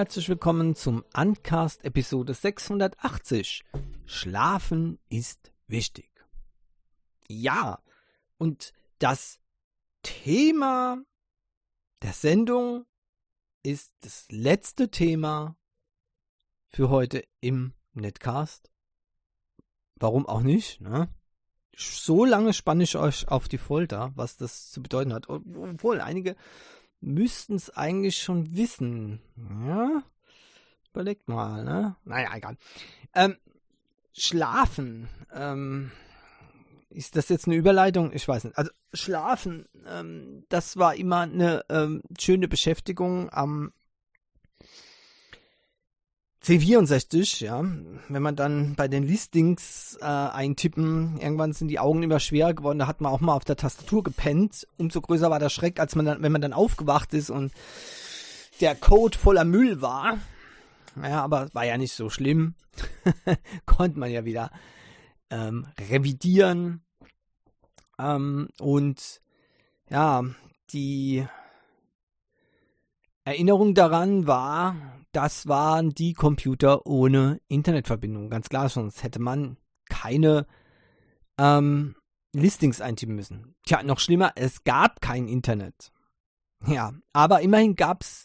Herzlich willkommen zum Uncast Episode 680. Schlafen ist wichtig. Ja, und das Thema der Sendung ist das letzte Thema für heute im Netcast. Warum auch nicht, ne? So lange spanne ich euch auf die Folter, was das zu bedeuten hat. Obwohl einige müssten es eigentlich schon wissen. Ja? Überlegt mal, ne? Naja, egal. Ähm, schlafen. Ähm, ist das jetzt eine Überleitung? Ich weiß nicht. Also Schlafen, ähm, das war immer eine ähm, schöne Beschäftigung am C64, ja, wenn man dann bei den Listings äh, eintippen, irgendwann sind die Augen immer schwerer geworden, da hat man auch mal auf der Tastatur gepennt. Umso größer war der Schreck, als man dann, wenn man dann aufgewacht ist und der Code voller Müll war. Ja, aber war ja nicht so schlimm. Konnte man ja wieder ähm, revidieren. Ähm, und ja, die Erinnerung daran war, das waren die Computer ohne Internetverbindung. Ganz klar, sonst hätte man keine ähm, Listings eintippen müssen. Tja, noch schlimmer, es gab kein Internet. Ja, aber immerhin gab es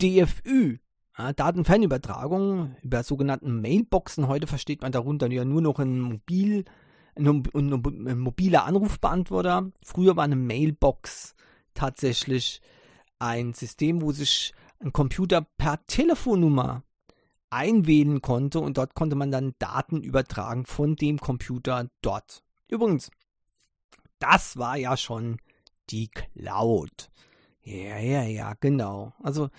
DFÜ, ja, Datenfernübertragung über sogenannten Mailboxen. Heute versteht man darunter ja nur noch ein Mobil, ein, ein mobiler Anrufbeantworter. Früher war eine Mailbox tatsächlich ein System, wo sich ein Computer per Telefonnummer einwählen konnte und dort konnte man dann Daten übertragen von dem Computer dort. Übrigens, das war ja schon die Cloud. Ja, ja, ja, genau. Also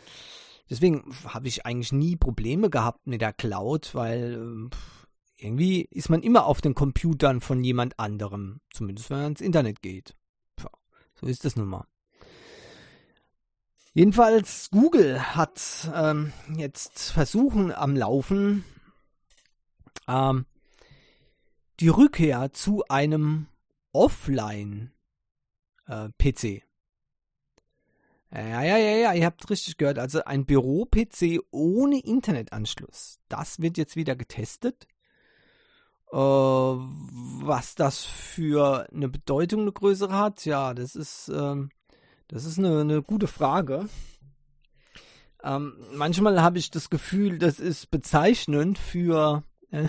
deswegen habe ich eigentlich nie Probleme gehabt mit der Cloud, weil äh, irgendwie ist man immer auf den Computern von jemand anderem, zumindest wenn man ins Internet geht. So ist das nun mal. Jedenfalls Google hat ähm, jetzt Versuchen am Laufen, ähm, die Rückkehr zu einem Offline-PC. Äh, ja, ja, ja, ja, ihr habt richtig gehört. Also ein Büro-PC ohne Internetanschluss. Das wird jetzt wieder getestet. Äh, was das für eine Bedeutung eine größere hat, ja, das ist ähm, das ist eine, eine gute Frage. Ähm, manchmal habe ich das Gefühl, das ist bezeichnend für, äh,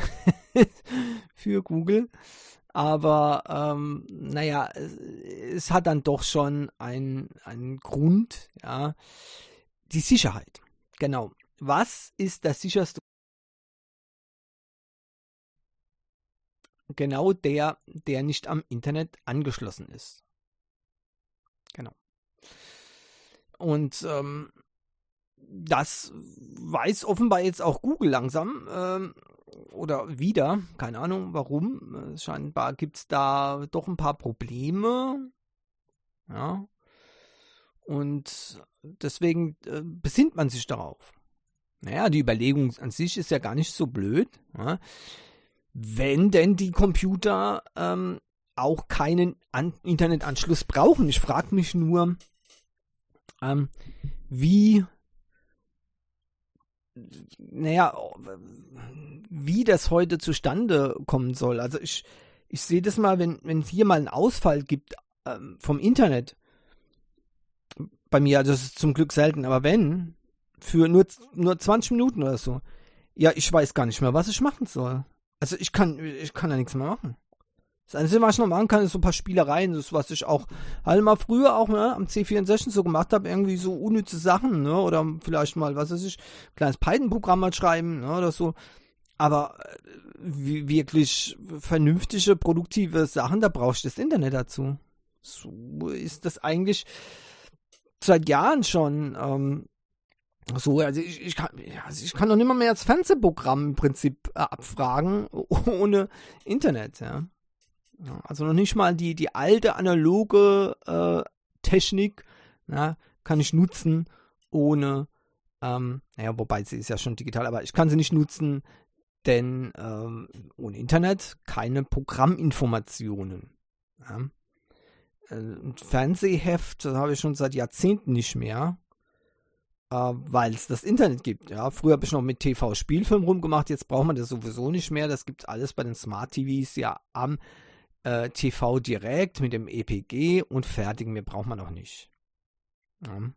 für Google. Aber ähm, naja, es, es, hat dann doch schon einen, einen Grund, ja. Die Sicherheit. Genau. Was ist der sicherste? Genau der, der nicht am Internet angeschlossen ist. Genau. Und ähm, das weiß offenbar jetzt auch Google langsam. Ähm, oder wieder, keine Ahnung warum. Scheinbar gibt es da doch ein paar Probleme. Ja. Und deswegen äh, besinnt man sich darauf. Naja, die Überlegung an sich ist ja gar nicht so blöd. Ja. Wenn denn die Computer ähm, auch keinen An Internetanschluss brauchen. Ich frage mich nur, ähm, wie, naja, wie das heute zustande kommen soll. Also ich, ich sehe das mal, wenn, es hier mal einen Ausfall gibt ähm, vom Internet, bei mir, also das ist zum Glück selten, aber wenn, für nur, nur 20 Minuten oder so, ja, ich weiß gar nicht mehr, was ich machen soll. Also ich kann, ich kann da nichts mehr machen. Das Einzige, was ich noch machen kann, ist so ein paar Spielereien, das was ich auch halt mal früher auch ne, am C64 so gemacht habe, irgendwie so unnütze Sachen, ne, oder vielleicht mal, was weiß ich, kleines Python-Programm mal schreiben, ne, oder so. Aber äh, wirklich vernünftige, produktive Sachen, da brauchst du das Internet dazu. So ist das eigentlich seit Jahren schon ähm, so, also ich, ich, kann, also ich kann doch nicht mal mehr das Fernsehprogramm im Prinzip äh, abfragen ohne Internet, ja. Also noch nicht mal die, die alte analoge äh, Technik na, kann ich nutzen, ohne, ähm, naja, wobei sie ist ja schon digital, aber ich kann sie nicht nutzen, denn ähm, ohne Internet keine Programminformationen. Ja. Ein Fernsehheft, das habe ich schon seit Jahrzehnten nicht mehr. äh, weil es das Internet gibt. Ja, früher habe ich noch mit TV-Spielfilm rumgemacht, jetzt braucht man das sowieso nicht mehr. Das gibt alles bei den Smart TVs ja am äh, TV direkt mit dem EPG und fertig. Mehr braucht man auch nicht. Ja.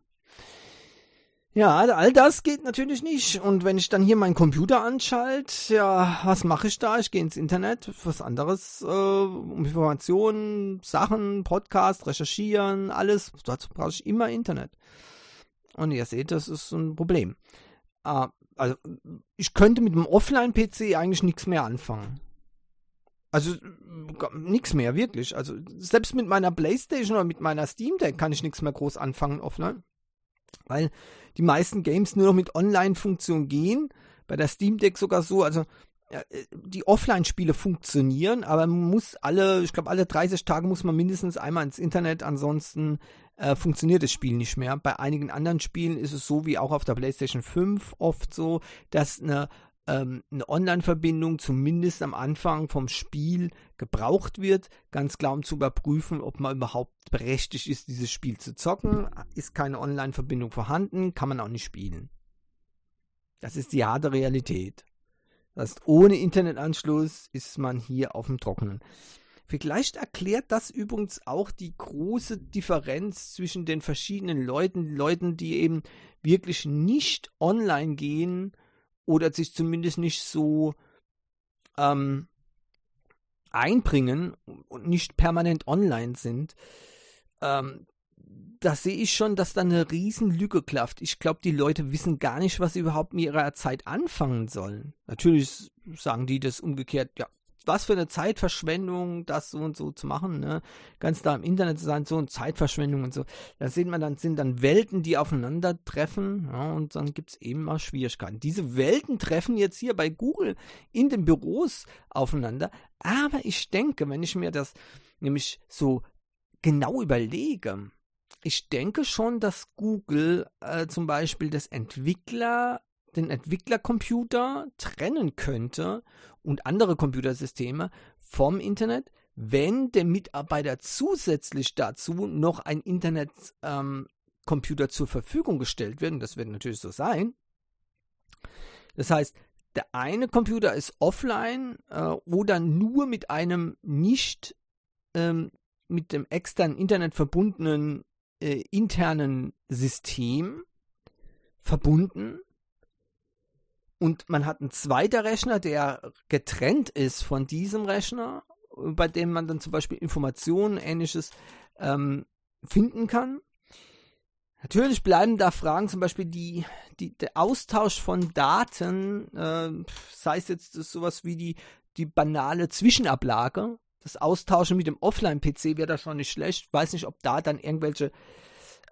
Ja, all das geht natürlich nicht. Und wenn ich dann hier meinen Computer anschalte, ja, was mache ich da? Ich gehe ins Internet, was anderes, äh, um Informationen, Sachen, Podcast, recherchieren, alles. Dazu brauche ich immer Internet. Und ihr seht, das ist ein Problem. Äh, also, ich könnte mit dem Offline-PC eigentlich nichts mehr anfangen. Also nichts mehr, wirklich. Also selbst mit meiner Playstation oder mit meiner Steam Deck kann ich nichts mehr groß anfangen offline. Weil die meisten Games nur noch mit Online-Funktion gehen. Bei der Steam Deck sogar so, also äh, die Offline-Spiele funktionieren, aber man muss alle, ich glaube, alle 30 Tage muss man mindestens einmal ins Internet, ansonsten äh, funktioniert das Spiel nicht mehr. Bei einigen anderen Spielen ist es so wie auch auf der PlayStation 5 oft so, dass eine ähm, eine Online-Verbindung zumindest am Anfang vom Spiel gebraucht wird, ganz klar um zu überprüfen, ob man überhaupt berechtigt ist, dieses Spiel zu zocken. Ist keine Online-Verbindung vorhanden, kann man auch nicht spielen. Das ist die harte Realität. Das heißt, ohne Internetanschluss ist man hier auf dem Trockenen. Vielleicht erklärt das übrigens auch die große Differenz zwischen den verschiedenen Leuten, Leuten, die eben wirklich nicht online gehen oder sich zumindest nicht so ähm, einbringen und nicht permanent online sind, ähm, da sehe ich schon, dass da eine riesen Lücke klafft. Ich glaube, die Leute wissen gar nicht, was sie überhaupt mit ihrer Zeit anfangen sollen. Natürlich sagen die das umgekehrt, ja, was für eine Zeitverschwendung, das so und so zu machen, ne? Ganz da im Internet zu sein, so eine Zeitverschwendung und so. Da sieht man dann, sind dann Welten, die aufeinandertreffen, ja, und dann gibt es eben mal Schwierigkeiten. Diese Welten treffen jetzt hier bei Google in den Büros aufeinander, aber ich denke, wenn ich mir das nämlich so genau überlege, ich denke schon, dass Google äh, zum Beispiel das Entwickler den Entwicklercomputer trennen könnte und andere Computersysteme vom Internet, wenn der Mitarbeiter zusätzlich dazu noch ein Internetcomputer ähm, zur Verfügung gestellt wird, und das wird natürlich so sein. Das heißt, der eine Computer ist offline äh, oder nur mit einem nicht ähm, mit dem externen Internet verbundenen äh, internen System verbunden und man hat einen zweiten Rechner, der getrennt ist von diesem Rechner, bei dem man dann zum Beispiel Informationen, ähnliches ähm, finden kann. Natürlich bleiben da Fragen, zum Beispiel die, die, der Austausch von Daten, äh, sei es jetzt sowas wie die, die banale Zwischenablage. Das Austauschen mit dem Offline-PC wäre da schon nicht schlecht. Ich weiß nicht, ob da dann irgendwelche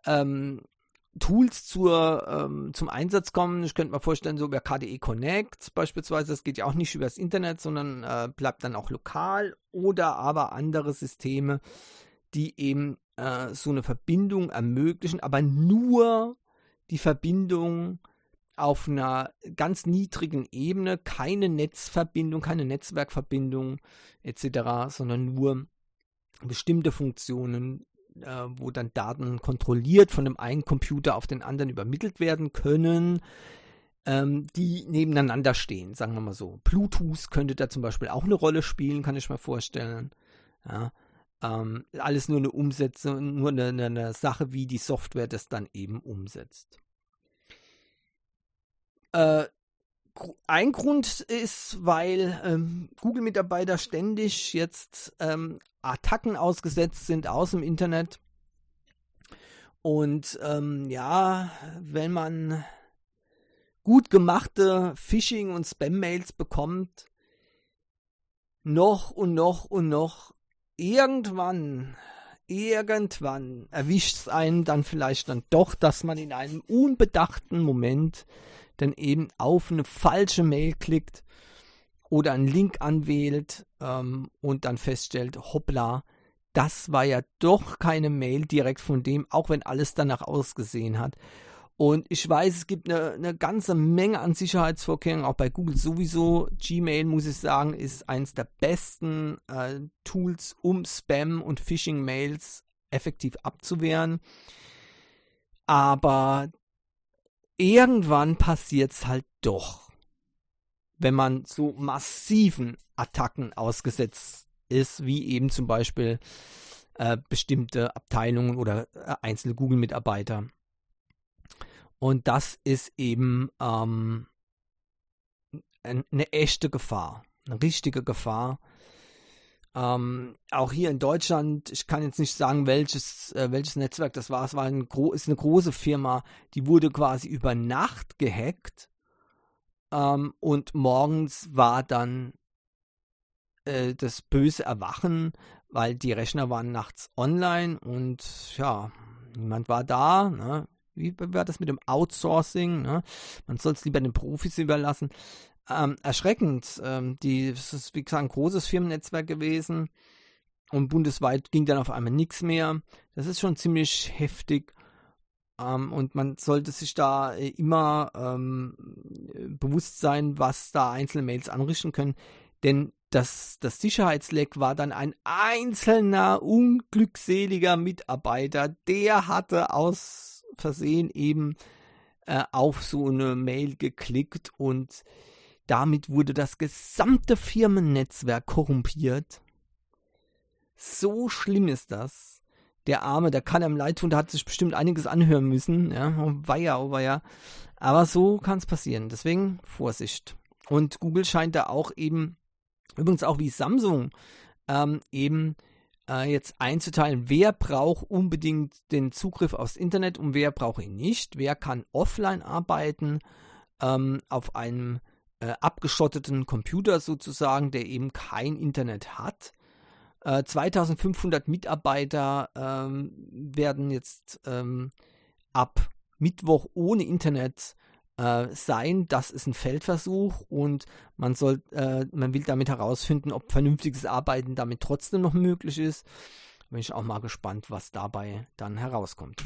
ähm, Tools zur, ähm, zum Einsatz kommen. Ich könnte mir vorstellen, so über KDE Connect beispielsweise, das geht ja auch nicht über das Internet, sondern äh, bleibt dann auch lokal oder aber andere Systeme, die eben äh, so eine Verbindung ermöglichen, aber nur die Verbindung auf einer ganz niedrigen Ebene, keine Netzverbindung, keine Netzwerkverbindung etc., sondern nur bestimmte Funktionen äh, wo dann Daten kontrolliert von dem einen Computer auf den anderen übermittelt werden können, ähm, die nebeneinander stehen, sagen wir mal so. Bluetooth könnte da zum Beispiel auch eine Rolle spielen, kann ich mir vorstellen. Ja, ähm, alles nur eine Umsetzung, nur eine, eine, Sache, wie die Software das dann eben umsetzt. Äh, ein Grund ist, weil ähm, Google-Mitarbeiter ständig jetzt ähm, Attacken ausgesetzt sind aus dem Internet. Und ähm, ja, wenn man gut gemachte Phishing- und Spam-Mails bekommt, noch und noch und noch, irgendwann, irgendwann erwischt es einen dann vielleicht dann doch, dass man in einem unbedachten Moment dann eben auf eine falsche Mail klickt oder einen Link anwählt ähm, und dann feststellt, hoppla, das war ja doch keine Mail direkt von dem, auch wenn alles danach ausgesehen hat. Und ich weiß, es gibt eine, eine ganze Menge an Sicherheitsvorkehrungen, auch bei Google sowieso. Gmail, muss ich sagen, ist eines der besten äh, Tools, um Spam- und Phishing-Mails effektiv abzuwehren. Aber irgendwann passiert es halt doch, wenn man so massiven Attacken ausgesetzt ist, wie eben zum Beispiel äh, bestimmte Abteilungen oder äh, einzelne Google-Mitarbeiter. Und das ist eben ähm, eine echte Gefahr, eine richtige Gefahr. Ähm, auch hier in Deutschland, ich kann jetzt nicht sagen, welches, äh, welches Netzwerk das war. Es war ein ist eine große Firma, die wurde quasi über Nacht gehackt. Ähm, und morgens war dann äh, das böse Erwachen, weil die Rechner waren nachts online und ja, niemand war da. Ne? Wie war das mit dem Outsourcing? Ne? Man soll es lieber den Profis überlassen ähm, erschreckend. Ähm, die, das ist, wie gesagt, ein großes Firmennetzwerk gewesen und bundesweit ging dann auf einmal nichts mehr. Das ist schon ziemlich heftig. Ähm, und man sollte sich da äh, immer ähm, bewusst sein, was da einzelne Mails anrichten können. Denn das, das Sicherheitsleck war dann ein einzelner unglückseliger Mitarbeiter, der hatte aus Versehen eben äh, auf so eine Mail geklickt und damit wurde das gesamte Firmennetzwerk korrumpiert. So schlimm ist das. Der Arme, der kann einem leid tun, der hat sich bestimmt einiges anhören müssen. Ja, oh weia, oh weia. Aber so kann es passieren. Deswegen Vorsicht. Und Google scheint da auch eben, übrigens auch wie Samsung, ähm, eben äh, jetzt einzuteilen, wer braucht unbedingt den Zugriff aufs Internet und wer braucht ihn nicht. Wer kann offline arbeiten ähm, auf einem äh, abgeschotteten Computer sozusagen, der eben kein Internet hat. Äh, 2500 Mitarbeiter ähm, werden jetzt ähm, ab Mittwoch ohne Internet äh, sein. Das ist ein Feldversuch und man soll, äh, man will damit herausfinden, ob vernünftiges Arbeiten damit trotzdem noch möglich ist. Bin ich auch mal gespannt, was dabei dann herauskommt.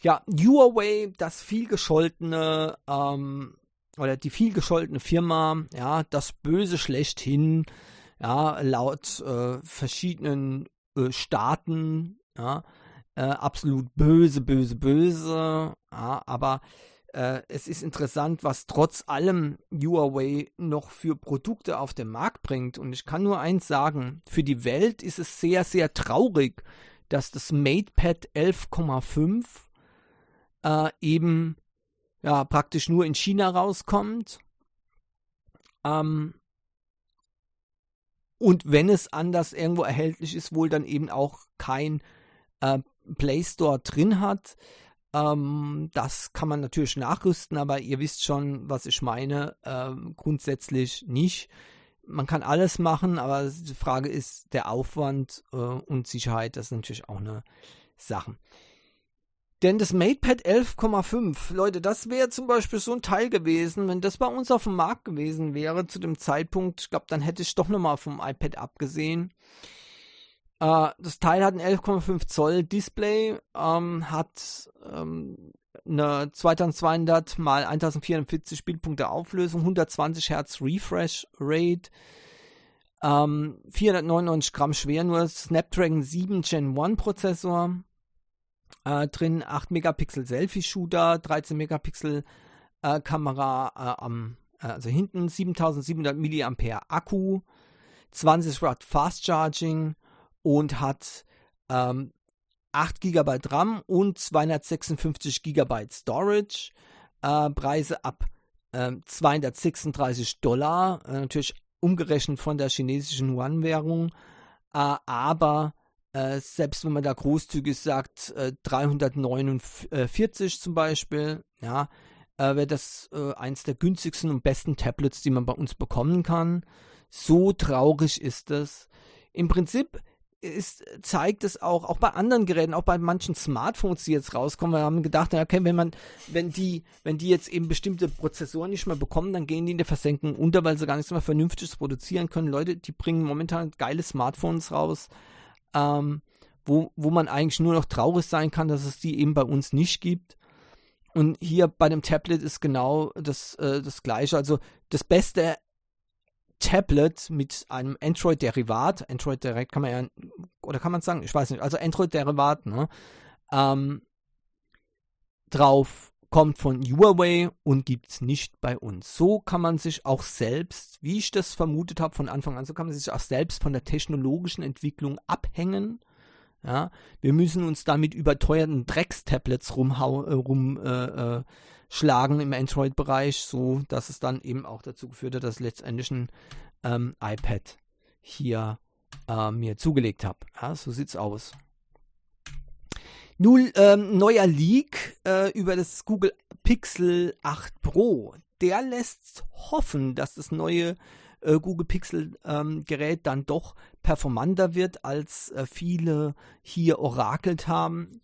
Ja, Huawei, das viel gescholtene ähm, oder die viel gescholtene Firma, ja, das Böse schlechthin, ja, laut äh, verschiedenen äh, Staaten, ja, äh, absolut böse, böse, böse, ja, aber äh, es ist interessant, was trotz allem Huawei noch für Produkte auf den Markt bringt. Und ich kann nur eins sagen, für die Welt ist es sehr, sehr traurig, dass das MatePad 11,5 äh, eben ja praktisch nur in China rauskommt. Ähm, und wenn es anders irgendwo erhältlich ist, wohl dann eben auch kein äh, Play Store drin hat. Ähm, das kann man natürlich nachrüsten, aber ihr wisst schon, was ich meine. Ähm, grundsätzlich nicht. Man kann alles machen, aber die Frage ist der Aufwand äh, und Sicherheit. Das ist natürlich auch eine Sache. Denn das MatePad 11,5, Leute, das wäre zum Beispiel so ein Teil gewesen, wenn das bei uns auf dem Markt gewesen wäre zu dem Zeitpunkt, ich glaube, dann hätte ich doch nochmal vom iPad abgesehen. Äh, das Teil hat ein 11,5 Zoll Display, ähm, hat ähm, eine 2200 mal 1044 Bildpunkte Auflösung, 120 Hertz Refresh Rate, ähm, 499 Gramm schwer, nur Snapdragon 7 Gen 1 Prozessor äh, drin, 8 Megapixel Selfie-Shooter, 13 Megapixel äh, Kamera äh, am, äh, also hinten, 7700 mAh Akku, 20 Watt Fast Charging und hat ähm, 8 GB RAM und 256 GB Storage. Äh, Preise ab 236 ähm, Dollar, äh, natürlich umgerechnet von der chinesischen Yuan-Währung, aber äh, selbst wenn man da großzügig sagt, äh, 349 zum Beispiel, ja, äh, wäre das äh, eins der günstigsten und besten Tablets, die man bei uns bekommen kann. So traurig ist das. Im Prinzip ist, zeigt es auch, auch bei anderen Geräten, auch bei manchen Smartphones, die jetzt rauskommen, wir haben gedacht, okay, wenn man, wenn die, wenn die jetzt eben bestimmte Prozessoren nicht mehr bekommen, dann gehen die in der Versenkung unter, weil sie gar nichts mehr Vernünftiges produzieren können. Leute, die bringen momentan geile Smartphones raus, ähm, wo, wo man eigentlich nur noch traurig sein kann, dass es die eben bei uns nicht gibt. Und hier bei dem Tablet ist genau das, äh, das gleiche. Also das beste Tablet mit einem Android-Derivat, Android Direct kann man ja, oder kann man sagen, ich weiß nicht, also Android-Derivat, ne, ähm, drauf kommt von Huawei und gibt es nicht bei uns. So kann man sich auch selbst, wie ich das vermutet habe von Anfang an, so kann man sich auch selbst von der technologischen Entwicklung abhängen. Ja, wir müssen uns da mit überteuerten Dreckstablets rumschlagen rum, äh, äh, im Android-Bereich, so dass es dann eben auch dazu geführt hat, dass ich letztendlich ein ähm, iPad hier äh, mir zugelegt habe. Ja, so sieht's aus. Nun, ähm, neuer Leak äh, über das Google Pixel 8 Pro. Der lässt hoffen, dass das neue äh, Google Pixel ähm, Gerät dann doch performanter wird, als äh, viele hier orakelt haben.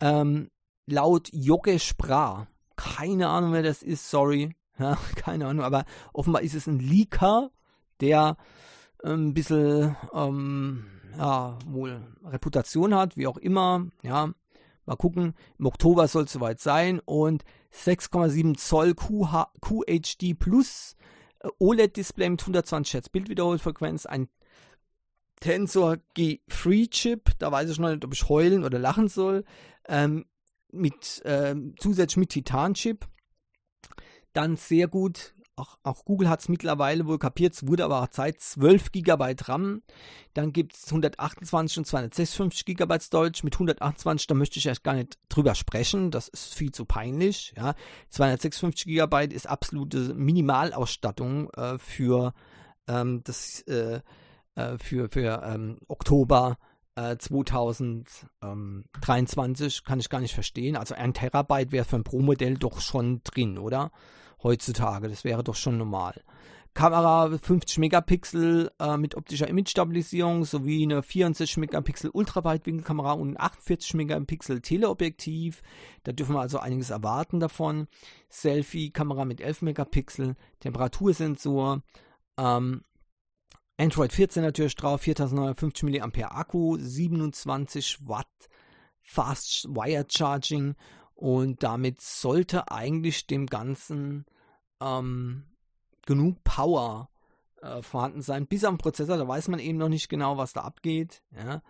Ähm, laut Yogesh Bra, keine Ahnung wer das ist, sorry, ja, keine Ahnung, aber offenbar ist es ein Leaker, der ein bisschen ähm, ja, wohl Reputation hat, wie auch immer, ja, Mal gucken, im Oktober soll es soweit sein und 6,7 Zoll QH, QHD Plus äh, OLED-Display mit 120 Hertz Bildwiederholfrequenz, ein Tensor G3 Chip, da weiß ich noch nicht, ob ich heulen oder lachen soll, ähm, mit ähm, zusätzlich mit Titan-Chip. Dann sehr gut auch, auch Google hat es mittlerweile wohl kapiert, es wurde aber auch Zeit, 12 GB RAM. Dann gibt es 128 und 256 GB Storage. Mit 128, da möchte ich erst gar nicht drüber sprechen, das ist viel zu peinlich. Ja. 256 GB ist absolute Minimalausstattung äh, für ähm, das äh, äh, für, für ähm, Oktober 2023 äh, kann ich gar nicht verstehen. Also ein Terabyte wäre für ein Pro-Modell doch schon drin, oder? Heutzutage. Das wäre doch schon normal. Kamera 50 Megapixel äh, mit optischer Image-Stabilisierung sowie eine 64 Megapixel Ultraweitwinkelkamera und ein 48 Megapixel Teleobjektiv. Da dürfen wir also einiges erwarten davon. Selfie-Kamera mit 11 Megapixel, Temperatursensor, ähm, Android 14 natürlich drauf, 4950 mAh Akku, 27 Watt Fast Wire Charging und damit sollte eigentlich dem Ganzen ähm, genug Power äh, vorhanden sein. Bis am Prozessor, da weiß man eben noch nicht genau, was da abgeht. Ja.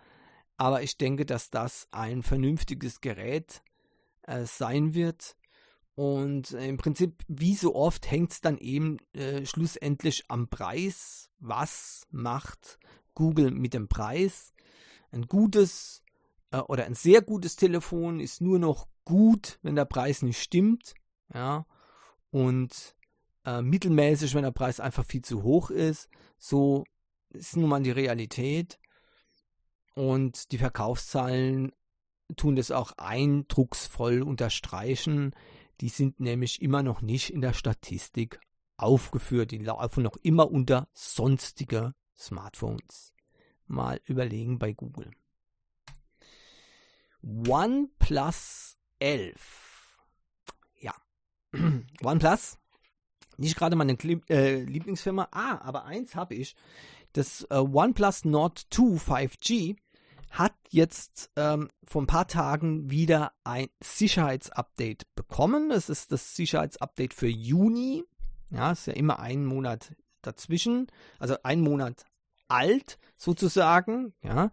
Aber ich denke, dass das ein vernünftiges Gerät äh, sein wird. Und äh, im Prinzip, wie so oft, hängt es dann eben äh, schlussendlich am Preis. Was macht Google mit dem Preis? Ein gutes äh, oder ein sehr gutes Telefon ist nur noch gut, wenn der Preis nicht stimmt, ja, und äh, mittelmäßig, wenn der Preis einfach viel zu hoch ist. So ist nun mal die Realität. Und die Verkaufszahlen tun das auch eindrucksvoll unterstreichen. Die sind nämlich immer noch nicht in der Statistik aufgeführt. Die laufen noch immer unter sonstige Smartphones. Mal überlegen bei Google. OnePlus 11. Ja. OnePlus. Nicht gerade meine äh, Lieblingsfirma. Ah, aber eins habe ich. Das äh, OnePlus Nord 2 5G hat jetzt ähm, vor ein paar Tagen wieder ein Sicherheitsupdate bekommen. Das ist das Sicherheitsupdate für Juni. Ja, ist ja immer ein Monat dazwischen. Also ein Monat alt sozusagen. Ja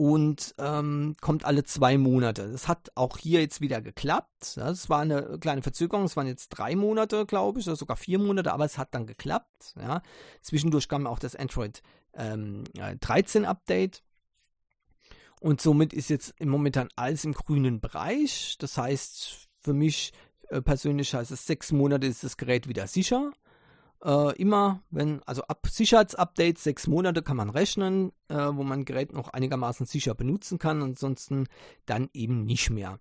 und ähm, kommt alle zwei Monate. Das hat auch hier jetzt wieder geklappt. Es war eine kleine Verzögerung, es waren jetzt drei Monate, glaube ich, oder sogar vier Monate, aber es hat dann geklappt. Ja. Zwischendurch kam auch das Android ähm, 13 Update. Und somit ist jetzt momentan alles im grünen Bereich. Das heißt, für mich äh, persönlich heißt es, sechs Monate ist das Gerät wieder sicher. Äh, immer, wenn, also ab Sicherheitsupdates, sechs Monate kann man rechnen, äh, wo man Gerät noch einigermaßen sicher benutzen kann, ansonsten dann eben nicht mehr.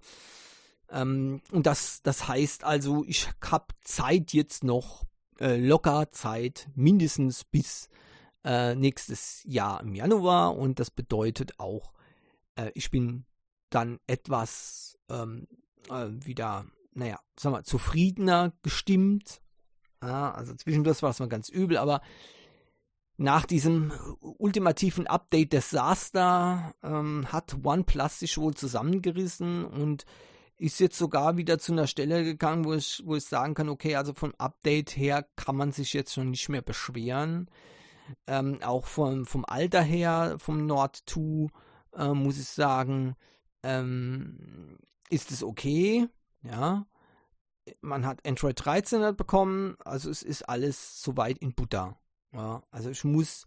Ähm, und das, das heißt also, ich habe Zeit jetzt noch, äh, locker Zeit, mindestens bis äh, nächstes Jahr im Januar und das bedeutet auch, äh, ich bin dann etwas ähm, äh, wieder, naja, sagen wir, zufriedener gestimmt ja, also zwischendurch war es mal ganz übel, aber nach diesem ultimativen Update-Desaster ähm, hat OnePlus sich wohl zusammengerissen und ist jetzt sogar wieder zu einer Stelle gegangen, wo ich, wo ich sagen kann, okay, also vom Update her kann man sich jetzt schon nicht mehr beschweren. Ähm, auch vom, vom Alter her, vom Nord 2, äh, muss ich sagen, ähm, ist es okay, ja. Man hat Android 13 bekommen, also es ist alles soweit in Buddha. Ja, also ich muss,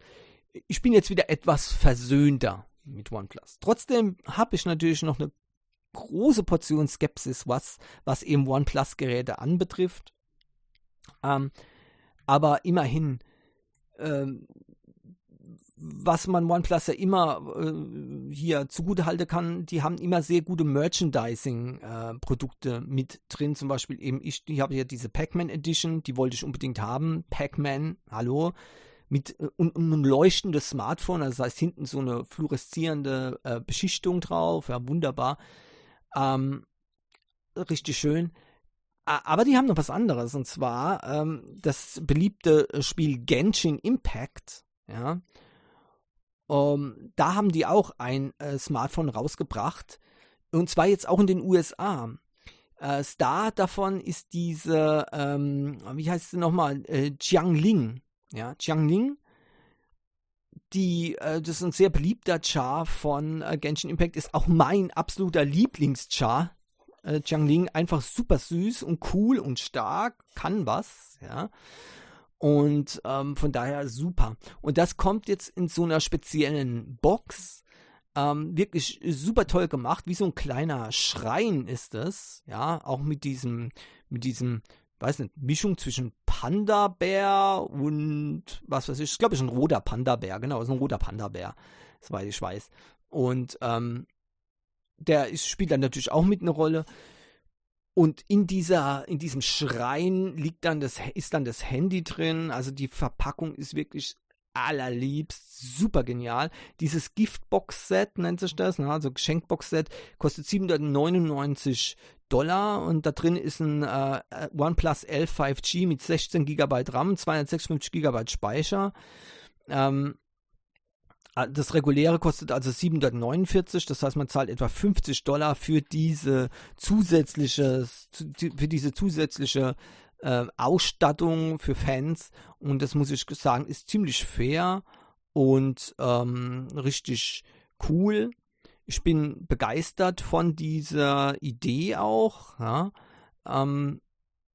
ich bin jetzt wieder etwas versöhnter mit OnePlus. Trotzdem habe ich natürlich noch eine große Portion Skepsis, was, was eben OnePlus-Geräte anbetrifft. Ähm, aber immerhin, ähm, was man OnePlus ja immer äh, hier zugutehalten kann, die haben immer sehr gute Merchandising-Produkte äh, mit drin. Zum Beispiel eben, ich, ich habe hier diese Pac-Man Edition, die wollte ich unbedingt haben. Pac-Man, hallo. Mit äh, und, und ein leuchtendes Smartphone, also das heißt hinten so eine fluoreszierende äh, Beschichtung drauf, ja, wunderbar. Ähm, richtig schön. Aber die haben noch was anderes, und zwar ähm, das beliebte Spiel Genshin Impact. Ja, ähm, da haben die auch ein äh, Smartphone rausgebracht. Und zwar jetzt auch in den USA. Äh, Star davon ist diese, ähm, wie heißt sie nochmal, äh, Jiangling. Ja, Jiangling. Die, äh, das ist ein sehr beliebter Char von äh, Genshin Impact, ist auch mein absoluter Lieblingschar. Äh, Jiangling einfach super süß und cool und stark, kann was, ja. Und ähm, von daher super. Und das kommt jetzt in so einer speziellen Box. Ähm, wirklich super toll gemacht, wie so ein kleiner Schrein ist es, ja, auch mit diesem, mit diesem, weiß nicht, Mischung zwischen Panda-Bär und was weiß ich, ich glaube, ist ein roter Panda-Bär, genau, ist ein roter Panda-Bär, soweit ich weiß. Und ähm, der ist, spielt dann natürlich auch mit eine Rolle. Und in dieser, in diesem Schrein liegt dann das, ist dann das Handy drin. Also die Verpackung ist wirklich allerliebst, super genial. Dieses Giftbox-Set nennt sich das, ne? also Geschenkbox-Set, kostet 799 Dollar und da drin ist ein äh, OnePlus L 5G mit 16 GB RAM, 256 GB Speicher. Ähm, das reguläre kostet also 749, das heißt, man zahlt etwa 50 Dollar für diese zusätzliche, für diese zusätzliche äh, Ausstattung für Fans. Und das muss ich sagen, ist ziemlich fair und ähm, richtig cool. Ich bin begeistert von dieser Idee auch. Ja. Ähm,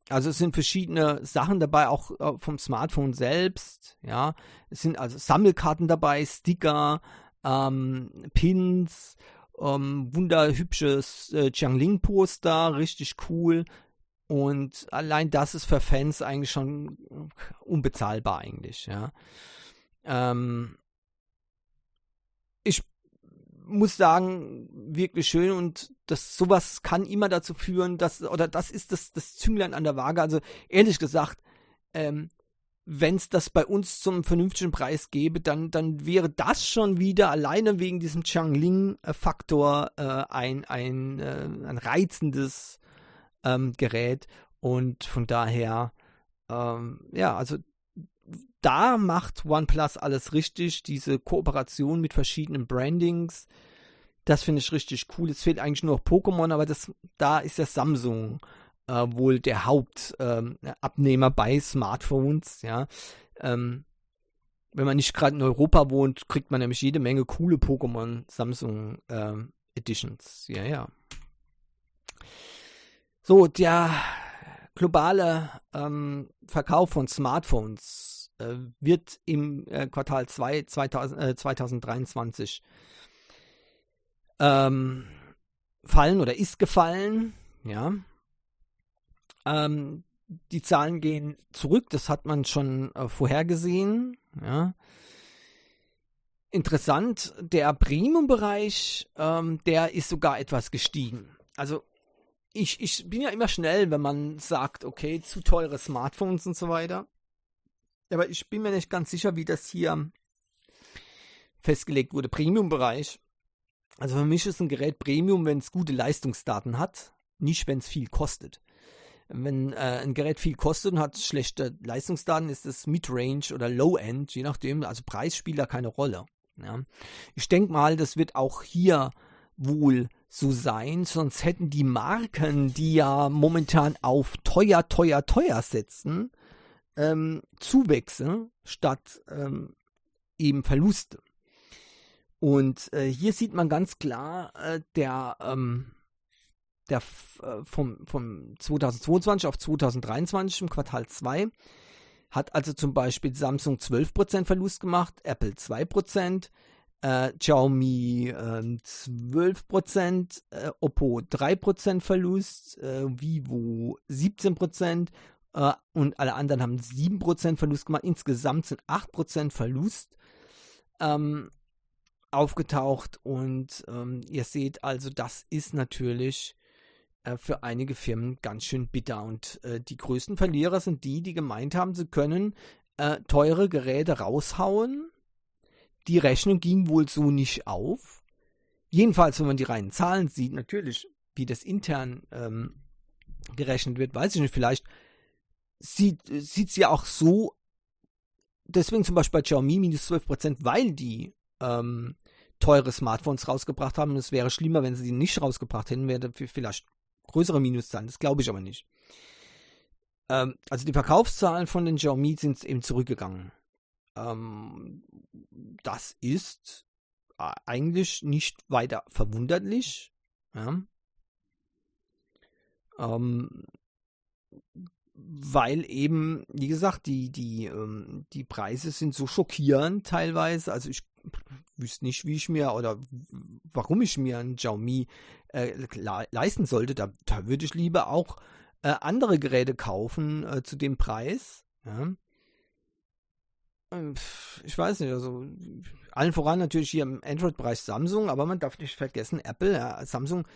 also es sind verschiedene Sachen dabei, auch äh, vom Smartphone selbst. Ja, es sind also Sammelkarten dabei, Sticker, ähm, Pins, ähm, wunderhübsches äh, Jiangling-Poster, richtig cool. Und allein das ist für Fans eigentlich schon unbezahlbar eigentlich. Ja. Ähm, ich muss sagen, wirklich schön und das sowas kann immer dazu führen, dass, oder das ist das, das Zünglein an der Waage. Also ehrlich gesagt, ähm, wenn es das bei uns zum vernünftigen Preis gäbe, dann, dann wäre das schon wieder alleine wegen diesem Changling-Faktor äh, ein, ein, äh, ein reizendes ähm, Gerät. Und von daher, ähm, ja, also da macht OnePlus alles richtig. Diese Kooperation mit verschiedenen Brandings, das finde ich richtig cool. Es fehlt eigentlich nur noch Pokémon, aber das, da ist ja Samsung äh, wohl der Hauptabnehmer ähm, bei Smartphones. Ja, ähm, wenn man nicht gerade in Europa wohnt, kriegt man nämlich jede Menge coole Pokémon Samsung ähm, Editions. Ja, ja. So, der globale ähm, Verkauf von Smartphones äh, wird im äh, Quartal 2 2000, äh, 2023 ähm, fallen oder ist gefallen. Ja. Ähm, die Zahlen gehen zurück, das hat man schon äh, vorhergesehen. Ja. Interessant, der Premium-Bereich, ähm, der ist sogar etwas gestiegen. Also ich, ich bin ja immer schnell, wenn man sagt, okay, zu teure Smartphones und so weiter. Aber ich bin mir nicht ganz sicher, wie das hier festgelegt wurde. Premium-Bereich. Also für mich ist ein Gerät Premium, wenn es gute Leistungsdaten hat, nicht wenn es viel kostet. Wenn äh, ein Gerät viel kostet und hat schlechte Leistungsdaten, ist es Mid-Range oder Low-End, je nachdem. Also Preis spielt da keine Rolle. Ja. Ich denke mal, das wird auch hier wohl so sein, sonst hätten die Marken, die ja momentan auf teuer, teuer, teuer setzen, ähm, Zuwächse statt ähm, eben Verluste. Und äh, hier sieht man ganz klar, äh, der, ähm, der äh, vom, vom 2022 auf 2023 im Quartal 2 hat also zum Beispiel Samsung 12% Verlust gemacht, Apple 2%, äh, Xiaomi äh, 12%, äh, Oppo 3% Verlust, äh, Vivo 17% äh, und alle anderen haben 7% Verlust gemacht. Insgesamt sind 8% Verlust ähm, aufgetaucht und ähm, ihr seht also, das ist natürlich äh, für einige Firmen ganz schön bitter und äh, die größten Verlierer sind die, die gemeint haben, sie können äh, teure Geräte raushauen die Rechnung ging wohl so nicht auf. Jedenfalls, wenn man die reinen Zahlen sieht, natürlich, wie das intern ähm, gerechnet wird, weiß ich nicht. Vielleicht sieht es ja auch so, deswegen zum Beispiel bei Xiaomi minus 12%, weil die ähm, teure Smartphones rausgebracht haben. Es wäre schlimmer, wenn sie die nicht rausgebracht hätten, wäre vielleicht größere Minuszahlen. Das glaube ich aber nicht. Ähm, also die Verkaufszahlen von den Xiaomi sind eben zurückgegangen. Ähm, das ist eigentlich nicht weiter verwunderlich. Ja. Ähm, weil eben, wie gesagt, die, die, ähm, die Preise sind so schockierend teilweise. Also ich wüsste nicht, wie ich mir oder warum ich mir ein Xiaomi äh, leisten sollte. Da, da würde ich lieber auch äh, andere Geräte kaufen äh, zu dem Preis. Ja. Ähm, ich weiß nicht, also allen voran natürlich hier im Android-Bereich Samsung, aber man darf nicht vergessen, Apple, ja, Samsung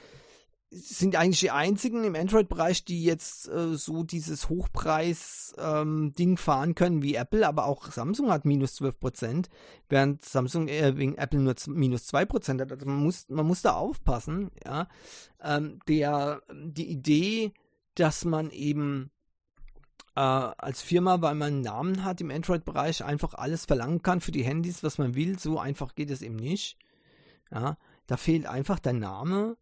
sind eigentlich die einzigen im Android-Bereich, die jetzt äh, so dieses Hochpreis-Ding ähm, fahren können wie Apple, aber auch Samsung hat minus 12%, während Samsung äh, wegen Apple nur minus 2% hat. Also man muss, man muss da aufpassen, ja. Ähm, der, die Idee, dass man eben äh, als Firma, weil man einen Namen hat im Android-Bereich, einfach alles verlangen kann für die Handys, was man will. So einfach geht es eben nicht. Ja, da fehlt einfach der Name.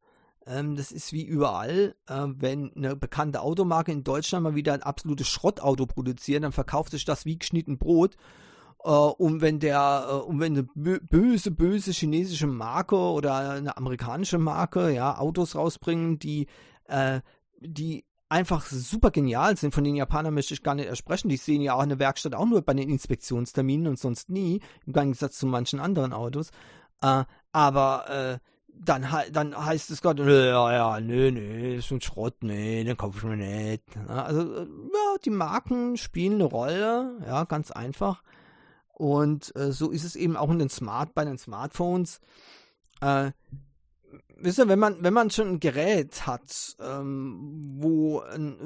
Ähm, das ist wie überall, äh, wenn eine bekannte Automarke in Deutschland mal wieder ein absolutes Schrottauto produziert, dann verkauft sich das wie geschnitten Brot. Uh, und wenn der, uh, und wenn eine böse, böse chinesische Marke oder eine amerikanische Marke, ja, Autos rausbringen, die, uh, die einfach super genial sind. Von den Japanern möchte ich gar nicht sprechen. Die sehen ja auch eine Werkstatt auch nur bei den Inspektionsterminen und sonst nie, im Gegensatz zu manchen anderen Autos. Äh, aber äh, dann, dann heißt es Gott, ja, ja, nö, nö, ist ein Schrott, nee, den kaufe ich mir nicht. Also, äh, ja, die Marken spielen eine Rolle, ja, ganz einfach. Und äh, so ist es eben auch in den Smart, bei den Smartphones. Äh, wisst ihr, wenn man, wenn man schon ein Gerät hat, ähm, wo ein,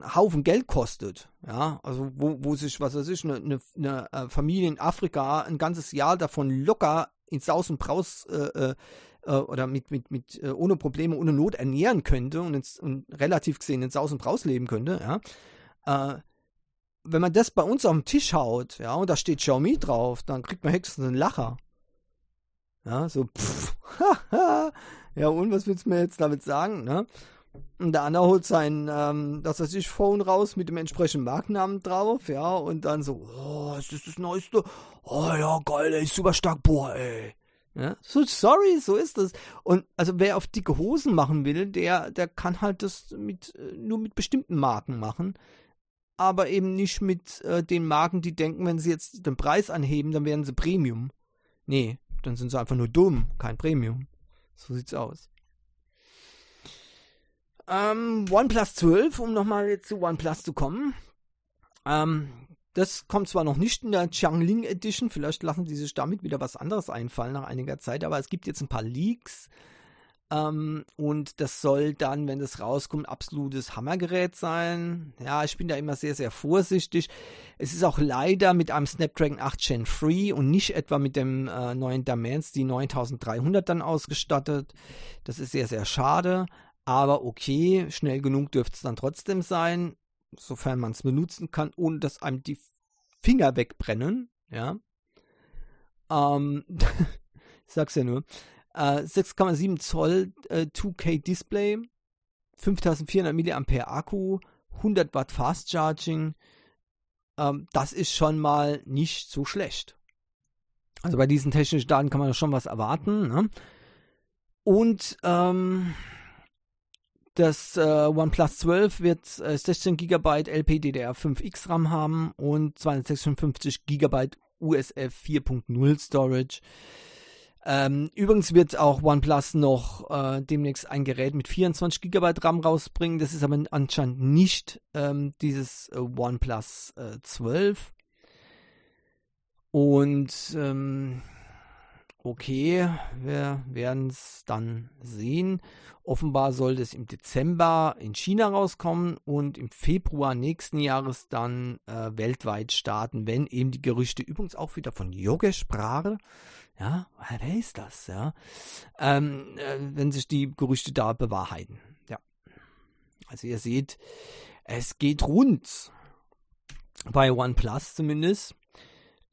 ein, Haufen Geld kostet, ja, also wo, wo sich, was weiß ich, eine, eine, eine äh, Familie in Afrika ein ganzes Jahr davon locker in Saus und Braus äh, äh, oder mit, mit, mit, äh, ohne Probleme, ohne Not ernähren könnte und, ins, und relativ gesehen in Saus und Braus leben könnte, ja, äh, wenn man das bei uns auf den Tisch haut, ja, und da steht Xiaomi drauf, dann kriegt man höchstens einen Lacher. Ja, so, pff, haha, ja, und was willst du mir jetzt damit sagen, ne? Und der andere holt sein, ähm, das weiß ich, Phone raus mit dem entsprechenden Markennamen drauf, ja, und dann so, oh, ist das das Neueste? Oh ja, geil, ey, super stark, boah, ey. Ja, so, sorry, so ist das. Und also wer auf dicke Hosen machen will, der, der kann halt das mit, äh, nur mit bestimmten Marken machen. Aber eben nicht mit äh, den Marken, die denken, wenn sie jetzt den Preis anheben, dann werden sie Premium. Nee, dann sind sie einfach nur dumm, kein Premium. So sieht's aus. Ähm, OnePlus 12, um nochmal jetzt zu OnePlus zu kommen. Ähm, das kommt zwar noch nicht in der Xiangling Edition, vielleicht lassen die sich damit wieder was anderes einfallen nach einiger Zeit, aber es gibt jetzt ein paar Leaks, ähm, und das soll dann, wenn das rauskommt, absolutes Hammergerät sein. Ja, ich bin da immer sehr, sehr vorsichtig. Es ist auch leider mit einem Snapdragon 8 Gen 3 und nicht etwa mit dem äh, neuen Dimensity 9300 dann ausgestattet. Das ist sehr, sehr schade. Aber okay, schnell genug dürfte es dann trotzdem sein, sofern man es benutzen kann, ohne dass einem die Finger wegbrennen. Ja. Ähm, ich sag's ja nur. 6,7 äh, Zoll äh, 2K Display, 5400 mAh Akku, 100 Watt Fast Charging. Ähm, das ist schon mal nicht so schlecht. Also bei diesen technischen Daten kann man schon was erwarten. Ne? Und ähm, Das äh, OnePlus 12 wird äh, 16 GB LPDDR5X RAM haben und 256 GB USF 4.0 Storage. Ähm, übrigens wird auch OnePlus noch äh, demnächst ein Gerät mit 24 GB RAM rausbringen. Das ist aber anscheinend nicht ähm, dieses äh, OnePlus äh, 12. Und ähm, okay, wir werden es dann sehen. Offenbar sollte es im Dezember in China rauskommen und im Februar nächsten Jahres dann äh, weltweit starten, wenn eben die Gerüchte übrigens auch wieder von Yogesh Brare ja, wer ist das? Ja, ähm, äh, wenn sich die Gerüchte da bewahrheiten. Ja, also ihr seht, es geht rund. Bei OnePlus zumindest.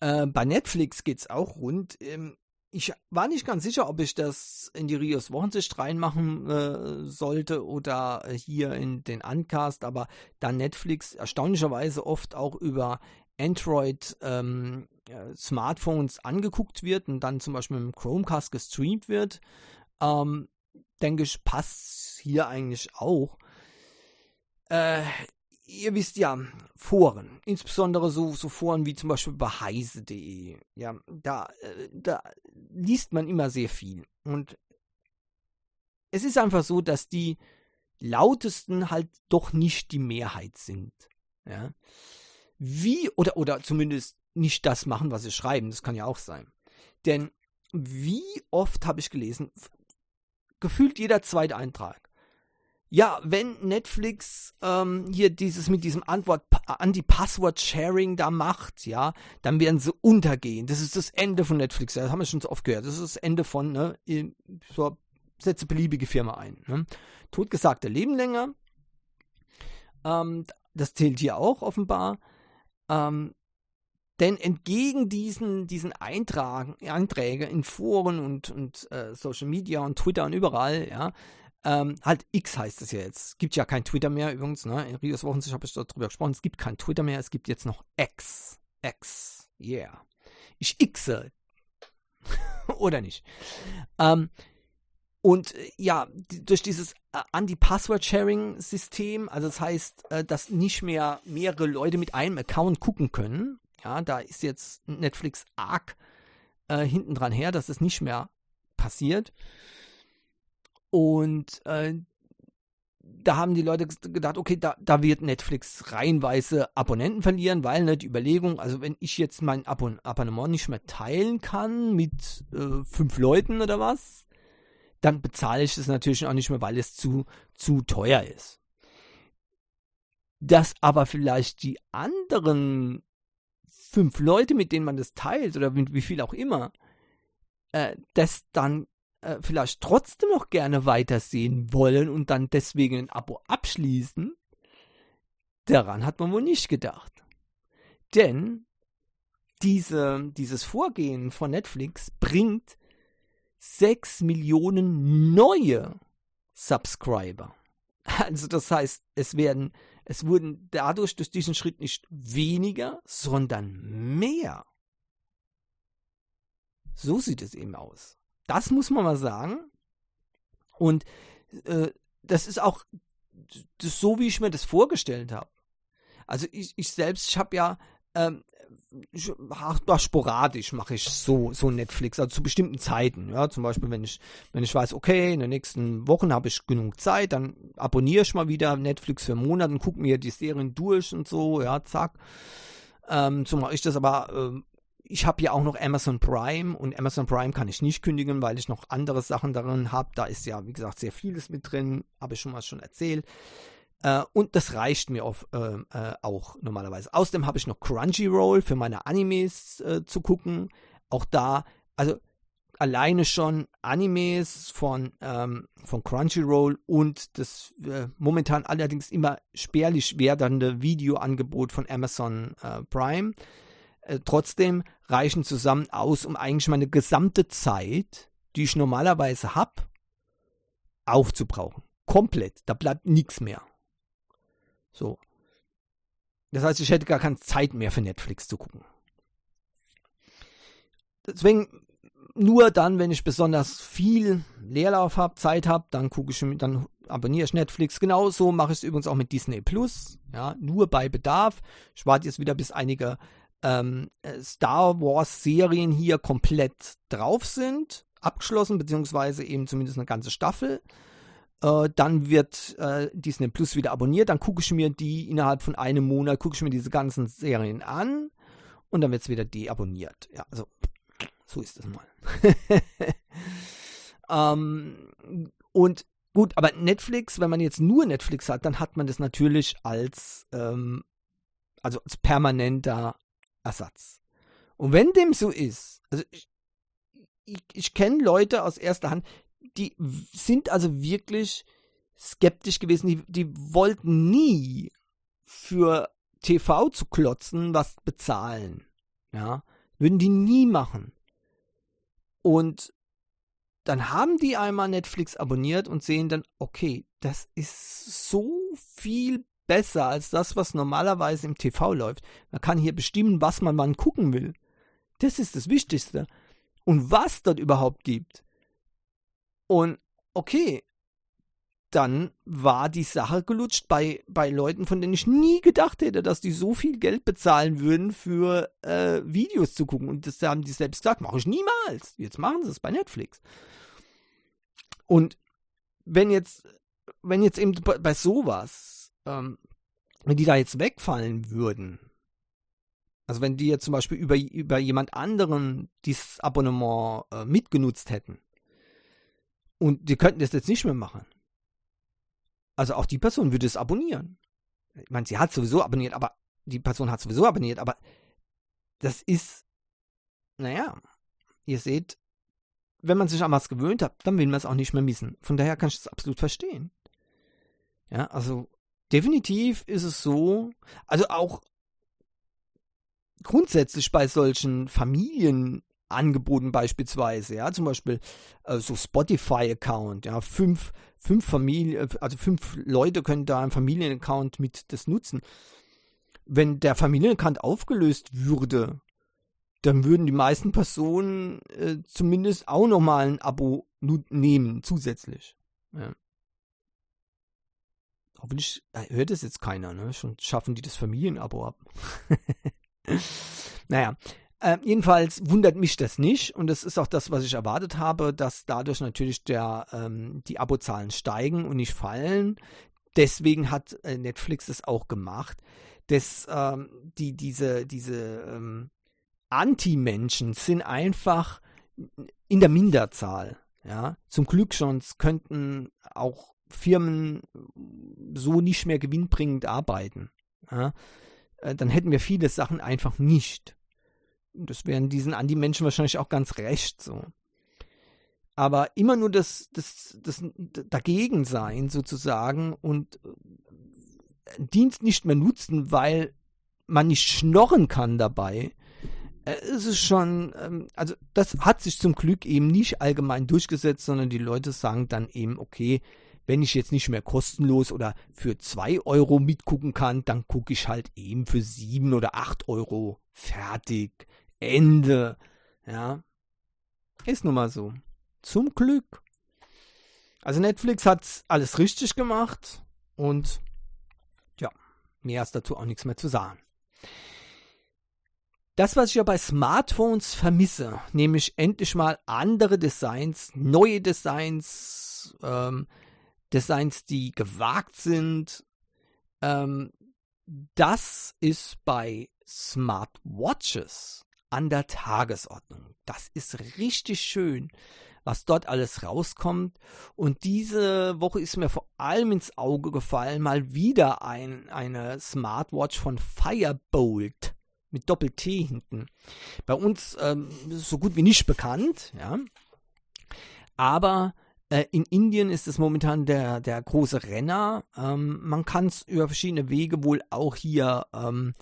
Äh, bei Netflix geht es auch rund. Ähm, ich war nicht ganz sicher, ob ich das in die Rios Wochensicht reinmachen äh, sollte oder hier in den Uncast, aber da Netflix erstaunlicherweise oft auch über Android ähm, Smartphones angeguckt wird und dann zum Beispiel mit dem Chromecast gestreamt wird, ähm, denke ich, passt hier eigentlich auch. Äh, ihr wisst ja, Foren, insbesondere so, so Foren wie zum Beispiel bei heise.de, ja, da, äh, da liest man immer sehr viel. Und es ist einfach so, dass die lautesten halt doch nicht die Mehrheit sind. Ja. Wie, oder, oder zumindest nicht das machen, was sie schreiben. Das kann ja auch sein. Denn wie oft habe ich gelesen, gefühlt jeder zweite Eintrag. Ja, wenn Netflix ähm, hier dieses mit diesem Antwort Anti-Password-Sharing da macht, ja, dann werden sie untergehen. Das ist das Ende von Netflix. Das haben wir schon so oft gehört. Das ist das Ende von, ne, so, setze beliebige Firma ein. Ne? Totgesagte leben länger. Ähm, das zählt hier auch offenbar. Ähm, denn entgegen diesen, diesen Eintragen, in Foren und, und äh, Social Media und Twitter und überall, ja, ähm, halt X heißt es ja jetzt. Gibt ja kein Twitter mehr übrigens, ne? In Rios Wochensicht habe ich darüber gesprochen. Es gibt kein Twitter mehr, es gibt jetzt noch X. X. Yeah. Ich Xe. Oder nicht? Ähm, und äh, ja, durch dieses äh, Anti-Password-Sharing-System, also das heißt, äh, dass nicht mehr mehrere Leute mit einem Account gucken können, ja, da ist jetzt Netflix arg äh, hinten dran her, dass es nicht mehr passiert. Und äh, da haben die Leute gedacht, okay, da, da wird Netflix reihenweise Abonnenten verlieren, weil ne, die Überlegung, also wenn ich jetzt mein Abon Abonnement nicht mehr teilen kann mit äh, fünf Leuten oder was, dann bezahle ich das natürlich auch nicht mehr, weil es zu, zu teuer ist. Dass aber vielleicht die anderen fünf Leute, mit denen man das teilt oder mit wie viel auch immer, äh, das dann äh, vielleicht trotzdem noch gerne weitersehen wollen und dann deswegen ein Abo abschließen, daran hat man wohl nicht gedacht. Denn diese, dieses Vorgehen von Netflix bringt 6 Millionen neue Subscriber. Also das heißt, es werden, es wurden dadurch durch diesen Schritt nicht weniger, sondern mehr. So sieht es eben aus. Das muss man mal sagen. Und äh, das ist auch das so, wie ich mir das vorgestellt habe. Also ich, ich selbst, ich habe ja ähm, ich, ach, sporadisch mache ich so, so Netflix, also zu bestimmten Zeiten. Ja, zum Beispiel, wenn ich, wenn ich weiß, okay, in den nächsten Wochen habe ich genug Zeit, dann abonniere ich mal wieder Netflix für einen Monat und gucke mir die Serien durch und so, ja, zack. Ähm, so mache ich das aber. Ähm, ich habe ja auch noch Amazon Prime und Amazon Prime kann ich nicht kündigen, weil ich noch andere Sachen darin habe. Da ist ja, wie gesagt, sehr vieles mit drin, habe ich schon mal schon erzählt. Äh, und das reicht mir auf, äh, äh, auch normalerweise. Außerdem habe ich noch Crunchyroll für meine Animes äh, zu gucken. Auch da, also alleine schon Animes von, ähm, von Crunchyroll und das äh, momentan allerdings immer spärlich werdende Videoangebot von Amazon äh, Prime. Trotzdem reichen zusammen aus, um eigentlich meine gesamte Zeit, die ich normalerweise habe, aufzubrauchen. Komplett. Da bleibt nichts mehr. So. Das heißt, ich hätte gar keine Zeit mehr für Netflix zu gucken. Deswegen nur dann, wenn ich besonders viel Leerlauf habe, Zeit habe, dann gucke ich, dann abonniere ich Netflix. Genauso mache ich es übrigens auch mit Disney Plus. Ja, nur bei Bedarf. Ich warte jetzt wieder, bis einige ähm, Star Wars Serien hier komplett drauf sind, abgeschlossen, beziehungsweise eben zumindest eine ganze Staffel. Äh, dann wird äh, Disney Plus wieder abonniert. Dann gucke ich mir die innerhalb von einem Monat, gucke ich mir diese ganzen Serien an und dann wird es wieder deabonniert. Ja, also so ist das mal. ähm, und gut, aber Netflix, wenn man jetzt nur Netflix hat, dann hat man das natürlich als, ähm, also als permanenter Ersatz. Und wenn dem so ist, also ich, ich, ich kenne Leute aus erster Hand, die sind also wirklich skeptisch gewesen, die, die wollten nie für TV zu klotzen was bezahlen. Ja, würden die nie machen. Und dann haben die einmal Netflix abonniert und sehen dann, okay, das ist so viel besser als das, was normalerweise im TV läuft. Man kann hier bestimmen, was man wann gucken will. Das ist das Wichtigste. Und was dort überhaupt gibt. Und okay, dann war die Sache gelutscht bei, bei Leuten, von denen ich nie gedacht hätte, dass die so viel Geld bezahlen würden, für äh, Videos zu gucken. Und das haben die selbst gesagt, mache ich niemals. Jetzt machen sie es bei Netflix. Und wenn jetzt, wenn jetzt eben bei sowas, ähm, wenn die da jetzt wegfallen würden, also wenn die jetzt zum Beispiel über, über jemand anderen dieses Abonnement äh, mitgenutzt hätten und die könnten das jetzt nicht mehr machen, also auch die Person würde es abonnieren. Ich meine, sie hat sowieso abonniert, aber die Person hat sowieso abonniert, aber das ist, naja, ihr seht, wenn man sich an was gewöhnt hat, dann will man es auch nicht mehr missen. Von daher kann ich das absolut verstehen. Ja, also definitiv ist es so, also auch grundsätzlich bei solchen Familien angeboten beispielsweise, ja, zum Beispiel äh, so Spotify-Account, ja, fünf, fünf Familien, also fünf Leute können da einen Familienaccount mit das nutzen. Wenn der Familienaccount aufgelöst würde, dann würden die meisten Personen äh, zumindest auch nochmal ein Abo nehmen, zusätzlich. Ja. Hoffentlich hört es jetzt keiner, ne? Schon schaffen die das Familienabo ab. naja, äh, jedenfalls wundert mich das nicht und das ist auch das, was ich erwartet habe, dass dadurch natürlich der, ähm, die Abozahlen steigen und nicht fallen. Deswegen hat äh, Netflix das auch gemacht. Das, ähm, die, diese, diese ähm, Anti-Menschen sind einfach in der Minderzahl. Ja, zum Glück schon könnten auch Firmen so nicht mehr gewinnbringend arbeiten. Ja, äh, dann hätten wir viele Sachen einfach nicht. Das wären diesen Anti-Menschen wahrscheinlich auch ganz recht so. Aber immer nur das, das, das dagegen sein sozusagen und äh, Dienst nicht mehr nutzen, weil man nicht schnorren kann dabei, äh, ist es schon, ähm, also das hat sich zum Glück eben nicht allgemein durchgesetzt, sondern die Leute sagen dann eben, okay, wenn ich jetzt nicht mehr kostenlos oder für zwei Euro mitgucken kann, dann gucke ich halt eben für sieben oder acht Euro fertig. Ende. Ja. Ist nun mal so. Zum Glück. Also Netflix hat alles richtig gemacht und ja, mehr ist dazu auch nichts mehr zu sagen. Das, was ich ja bei Smartphones vermisse, nämlich endlich mal andere Designs, neue Designs, ähm, Designs, die gewagt sind, ähm, das ist bei Smartwatches an der Tagesordnung. Das ist richtig schön, was dort alles rauskommt. Und diese Woche ist mir vor allem ins Auge gefallen, mal wieder ein, eine Smartwatch von Firebolt mit Doppel-T hinten. Bei uns ähm, so gut wie nicht bekannt, ja. Aber in Indien ist es momentan der, der große Renner. Ähm, man kann es über verschiedene Wege wohl auch hier ähm,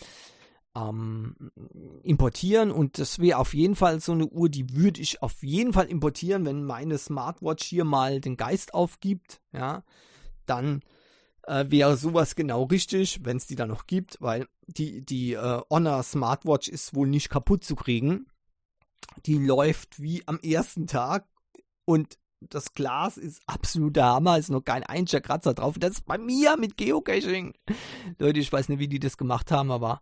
ähm, importieren und das wäre auf jeden Fall so eine Uhr, die würde ich auf jeden Fall importieren, wenn meine Smartwatch hier mal den Geist aufgibt, ja, dann äh, wäre sowas genau richtig, wenn es die da noch gibt, weil die, die äh, Honor Smartwatch ist wohl nicht kaputt zu kriegen. Die läuft wie am ersten Tag und das Glas ist absoluter Hammer, ist noch kein einziger Kratzer drauf. Das ist bei mir mit Geocaching. Leute, ich weiß nicht, wie die das gemacht haben, aber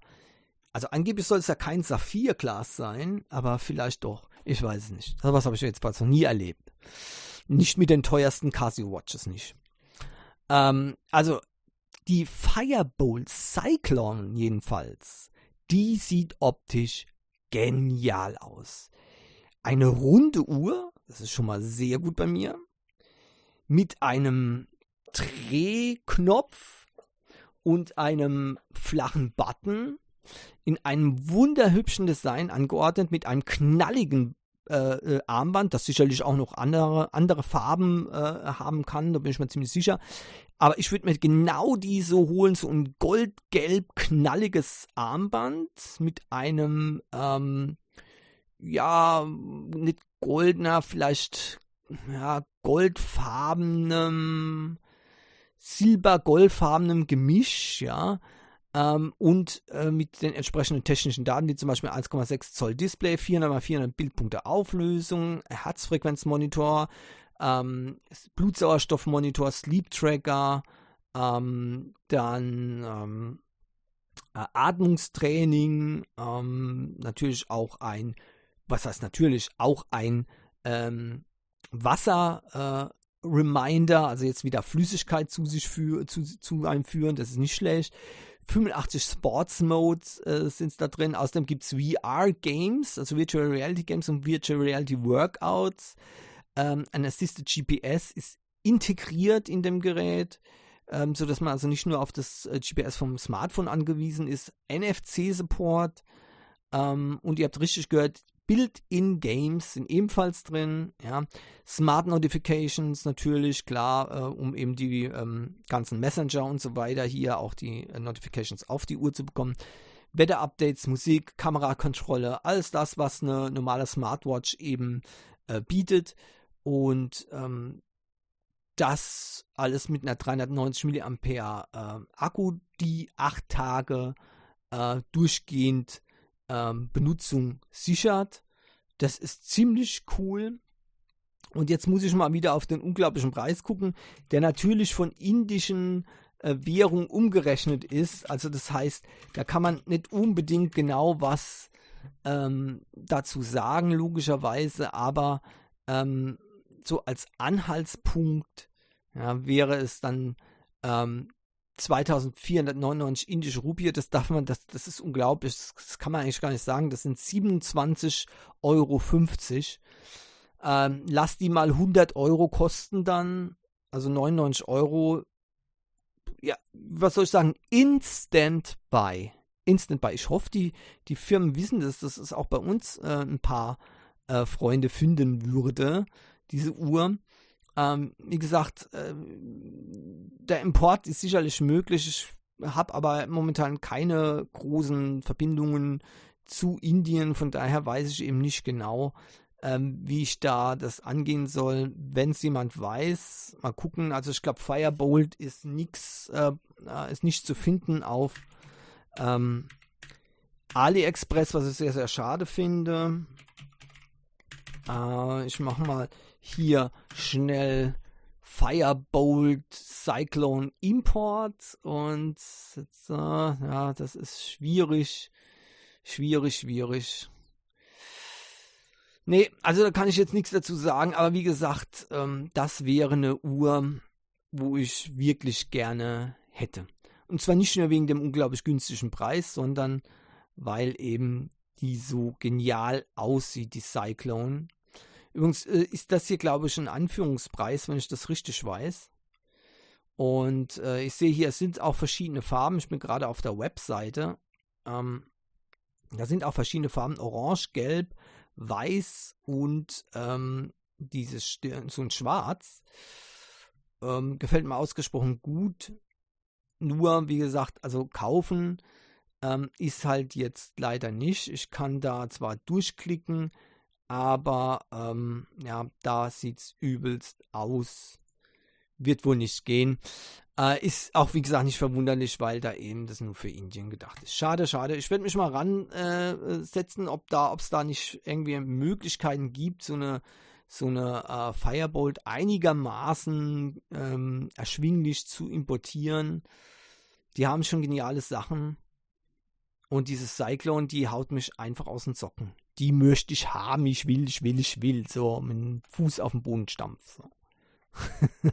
also angeblich soll es ja kein Saphirglas sein, aber vielleicht doch. Ich weiß es nicht. Was habe ich jetzt noch nie erlebt. Nicht mit den teuersten Casio Watches nicht. Ähm, also die Firebolt Cyclone jedenfalls, die sieht optisch genial aus. Eine runde Uhr, das ist schon mal sehr gut bei mir, mit einem Drehknopf und einem flachen Button in einem wunderhübschen Design angeordnet mit einem knalligen äh, äh, Armband, das sicherlich auch noch andere, andere Farben äh, haben kann, da bin ich mir ziemlich sicher. Aber ich würde mir genau diese holen, so ein goldgelb knalliges Armband mit einem, ähm, ja, nicht goldener, vielleicht, ja, goldfarbenem, silber-goldfarbenem Gemisch, ja ähm, und äh, mit den entsprechenden technischen Daten, wie zum Beispiel 1,6 Zoll Display, 400 x 400 Bildpunkte Auflösung, Herzfrequenzmonitor, ähm, Blutsauerstoffmonitor, Sleep Tracker, ähm, dann ähm, äh, Atmungstraining, ähm, natürlich auch ein, was heißt natürlich, auch ein ähm, Wasser, äh, Reminder, also jetzt wieder Flüssigkeit zu sich für, zu, zu einem führen, das ist nicht schlecht. 85 Sports Modes äh, sind da drin. Außerdem gibt es VR-Games, also Virtual Reality Games und Virtual Reality Workouts. Ähm, ein Assisted GPS ist integriert in dem Gerät, ähm, sodass man also nicht nur auf das äh, GPS vom Smartphone angewiesen ist. NFC-Support. Ähm, und ihr habt richtig gehört, Built-in-Games sind ebenfalls drin. Ja. Smart Notifications natürlich, klar, äh, um eben die ähm, ganzen Messenger und so weiter hier auch die äh, Notifications auf die Uhr zu bekommen. Wetter-Updates, Musik, Kamerakontrolle, alles das, was eine normale Smartwatch eben äh, bietet. Und ähm, das alles mit einer 390 mAh äh, Akku, die acht Tage äh, durchgehend ähm, Benutzung sichert. Das ist ziemlich cool. Und jetzt muss ich mal wieder auf den unglaublichen Preis gucken, der natürlich von indischen äh, Währung umgerechnet ist. Also das heißt, da kann man nicht unbedingt genau was ähm, dazu sagen, logischerweise, aber ähm, so als Anhaltspunkt ja, wäre es dann ähm, 2499 indische Rupie, das darf man, das, das ist unglaublich, das, das kann man eigentlich gar nicht sagen, das sind 27,50 Euro. Ähm, lass die mal 100 Euro kosten dann, also 99 Euro, ja, was soll ich sagen, Instant Buy. Instant Buy. Ich hoffe, die, die Firmen wissen das, dass es auch bei uns äh, ein paar äh, Freunde finden würde, diese Uhr. Ähm, wie gesagt, äh, der Import ist sicherlich möglich. Ich habe aber momentan keine großen Verbindungen zu Indien. Von daher weiß ich eben nicht genau, ähm, wie ich da das angehen soll. Wenn es jemand weiß, mal gucken. Also ich glaube, Firebolt ist nichts, äh, ist nicht zu finden auf ähm, AliExpress, was ich sehr, sehr schade finde. Äh, ich mache mal hier schnell Firebolt Cyclone Import und jetzt, äh, ja, das ist schwierig, schwierig, schwierig. Nee, also da kann ich jetzt nichts dazu sagen, aber wie gesagt, ähm, das wäre eine Uhr, wo ich wirklich gerne hätte. Und zwar nicht nur wegen dem unglaublich günstigen Preis, sondern weil eben die so genial aussieht, die Cyclone. Übrigens äh, ist das hier, glaube ich, ein Anführungspreis, wenn ich das richtig weiß. Und äh, ich sehe hier, es sind auch verschiedene Farben. Ich bin gerade auf der Webseite. Ähm, da sind auch verschiedene Farben: Orange, Gelb, Weiß und ähm, dieses so ein Schwarz. Ähm, gefällt mir ausgesprochen gut. Nur, wie gesagt, also kaufen ähm, ist halt jetzt leider nicht. Ich kann da zwar durchklicken, aber ähm, ja, da sieht es übelst aus. Wird wohl nicht gehen. Äh, ist auch, wie gesagt, nicht verwunderlich, weil da eben das nur für Indien gedacht ist. Schade, schade. Ich werde mich mal ransetzen, äh, ob da, ob es da nicht irgendwie Möglichkeiten gibt, so eine so eine äh, Firebolt einigermaßen ähm, erschwinglich zu importieren. Die haben schon geniale Sachen. Und dieses Cyclone, die haut mich einfach aus den Socken. Die möchte ich haben, ich will, ich will, ich will. So, mit dem Fuß auf den Boden stampf. So.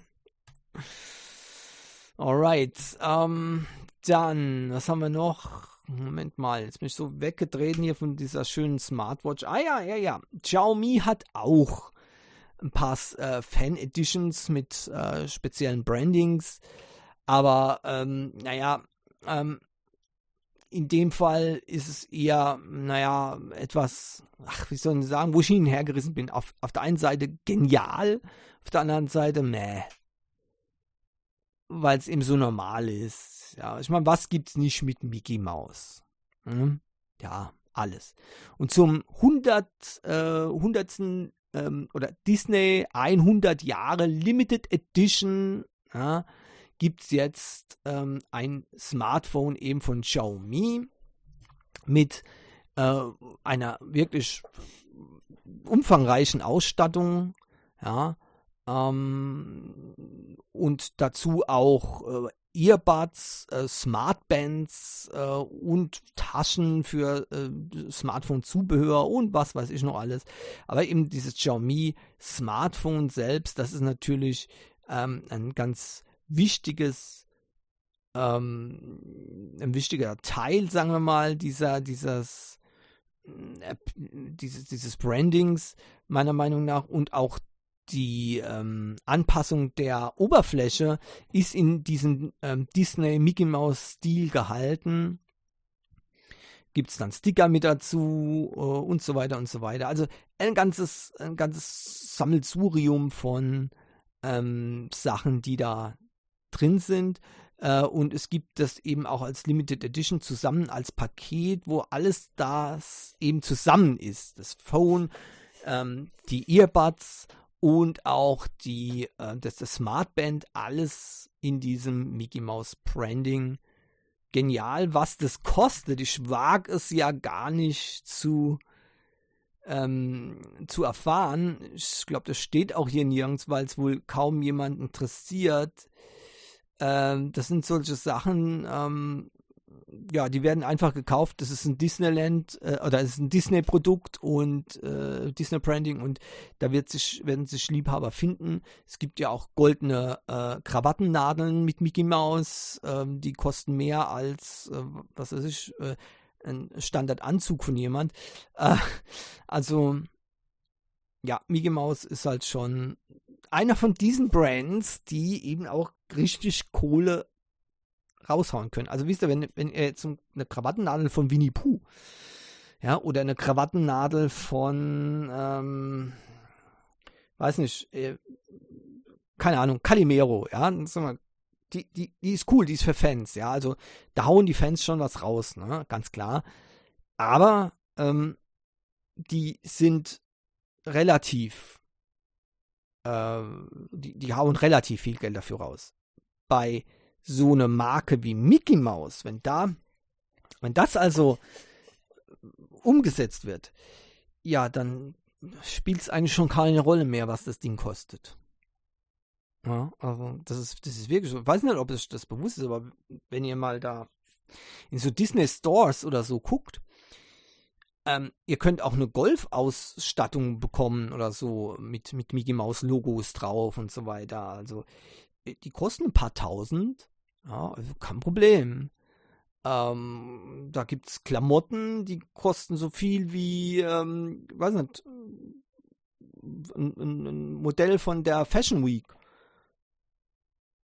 Alright. Ähm, dann, was haben wir noch? Moment mal, jetzt bin ich so weggedreht hier von dieser schönen Smartwatch. Ah ja, ja, ja. Xiaomi hat auch ein paar äh, Fan-Editions mit äh, speziellen Brandings. Aber, ähm, naja, ähm, in dem Fall ist es eher, naja, etwas, ach, wie soll ich sagen, wo ich hinhergerissen bin. Auf, auf der einen Seite genial, auf der anderen Seite, meh. Weil es eben so normal ist. Ja, ich meine, was gibt's nicht mit Mickey Mouse? Hm? Ja, alles. Und zum 100, äh, 100. Ähm, oder Disney 100 Jahre Limited Edition, ja, gibt es jetzt ähm, ein Smartphone eben von Xiaomi mit äh, einer wirklich umfangreichen Ausstattung, ja, ähm, und dazu auch äh, Earbuds, äh, Smartbands äh, und Taschen für äh, Smartphone-Zubehör und was weiß ich noch alles. Aber eben dieses Xiaomi Smartphone selbst, das ist natürlich ähm, ein ganz wichtiges, ähm, ein wichtiger Teil, sagen wir mal, dieser, dieses, äh, dieses, dieses Brandings, meiner Meinung nach, und auch die ähm, Anpassung der Oberfläche ist in diesem ähm, Disney Mickey Mouse Stil gehalten. Gibt es dann Sticker mit dazu äh, und so weiter und so weiter. Also ein ganzes, ein ganzes Sammelsurium von ähm, Sachen, die da drin sind. Äh, und es gibt das eben auch als Limited Edition zusammen als Paket, wo alles das eben zusammen ist. Das Phone, ähm, die Earbuds und auch die, äh, das, das Smartband, alles in diesem Mickey Mouse Branding. Genial, was das kostet. Ich wage es ja gar nicht zu, ähm, zu erfahren. Ich glaube, das steht auch hier nirgends, weil es wohl kaum jemand interessiert. Ähm, das sind solche Sachen, ähm, ja, die werden einfach gekauft. Das ist ein Disneyland äh, oder es ist ein Disney-Produkt und äh, Disney-Branding und da wird sich, werden sich Liebhaber finden. Es gibt ja auch goldene äh, Krawattennadeln mit Mickey Mouse, ähm, die kosten mehr als, äh, was weiß ich, äh, ein Standardanzug von jemand. Äh, also, ja, Mickey Mouse ist halt schon einer von diesen Brands, die eben auch richtig Kohle raushauen können. Also wisst ihr, wenn, wenn ihr jetzt eine Krawattennadel von Winnie Pooh, ja, oder eine Krawattennadel von, ähm, weiß nicht, äh, keine Ahnung, Calimero, ja, die, die, die ist cool, die ist für Fans, ja, also da hauen die Fans schon was raus, ne, ganz klar. Aber ähm, die sind relativ äh, die, die hauen relativ viel Geld dafür raus. Bei so eine Marke wie Mickey Mouse, wenn da, wenn das also umgesetzt wird, ja, dann spielt es eigentlich schon keine Rolle mehr, was das Ding kostet. Ja, also das ist, das ist wirklich so. Ich weiß nicht, ob es das bewusst ist, aber wenn ihr mal da in so Disney Stores oder so guckt, ähm, ihr könnt auch eine Golf-Ausstattung bekommen oder so mit, mit Mickey Mouse Logos drauf und so weiter. Also äh, die kosten ein paar tausend. Ja, also kein Problem. Ähm, da gibt es Klamotten, die kosten so viel wie, ähm, weiß nicht, ein, ein, Modell von der Fashion Week.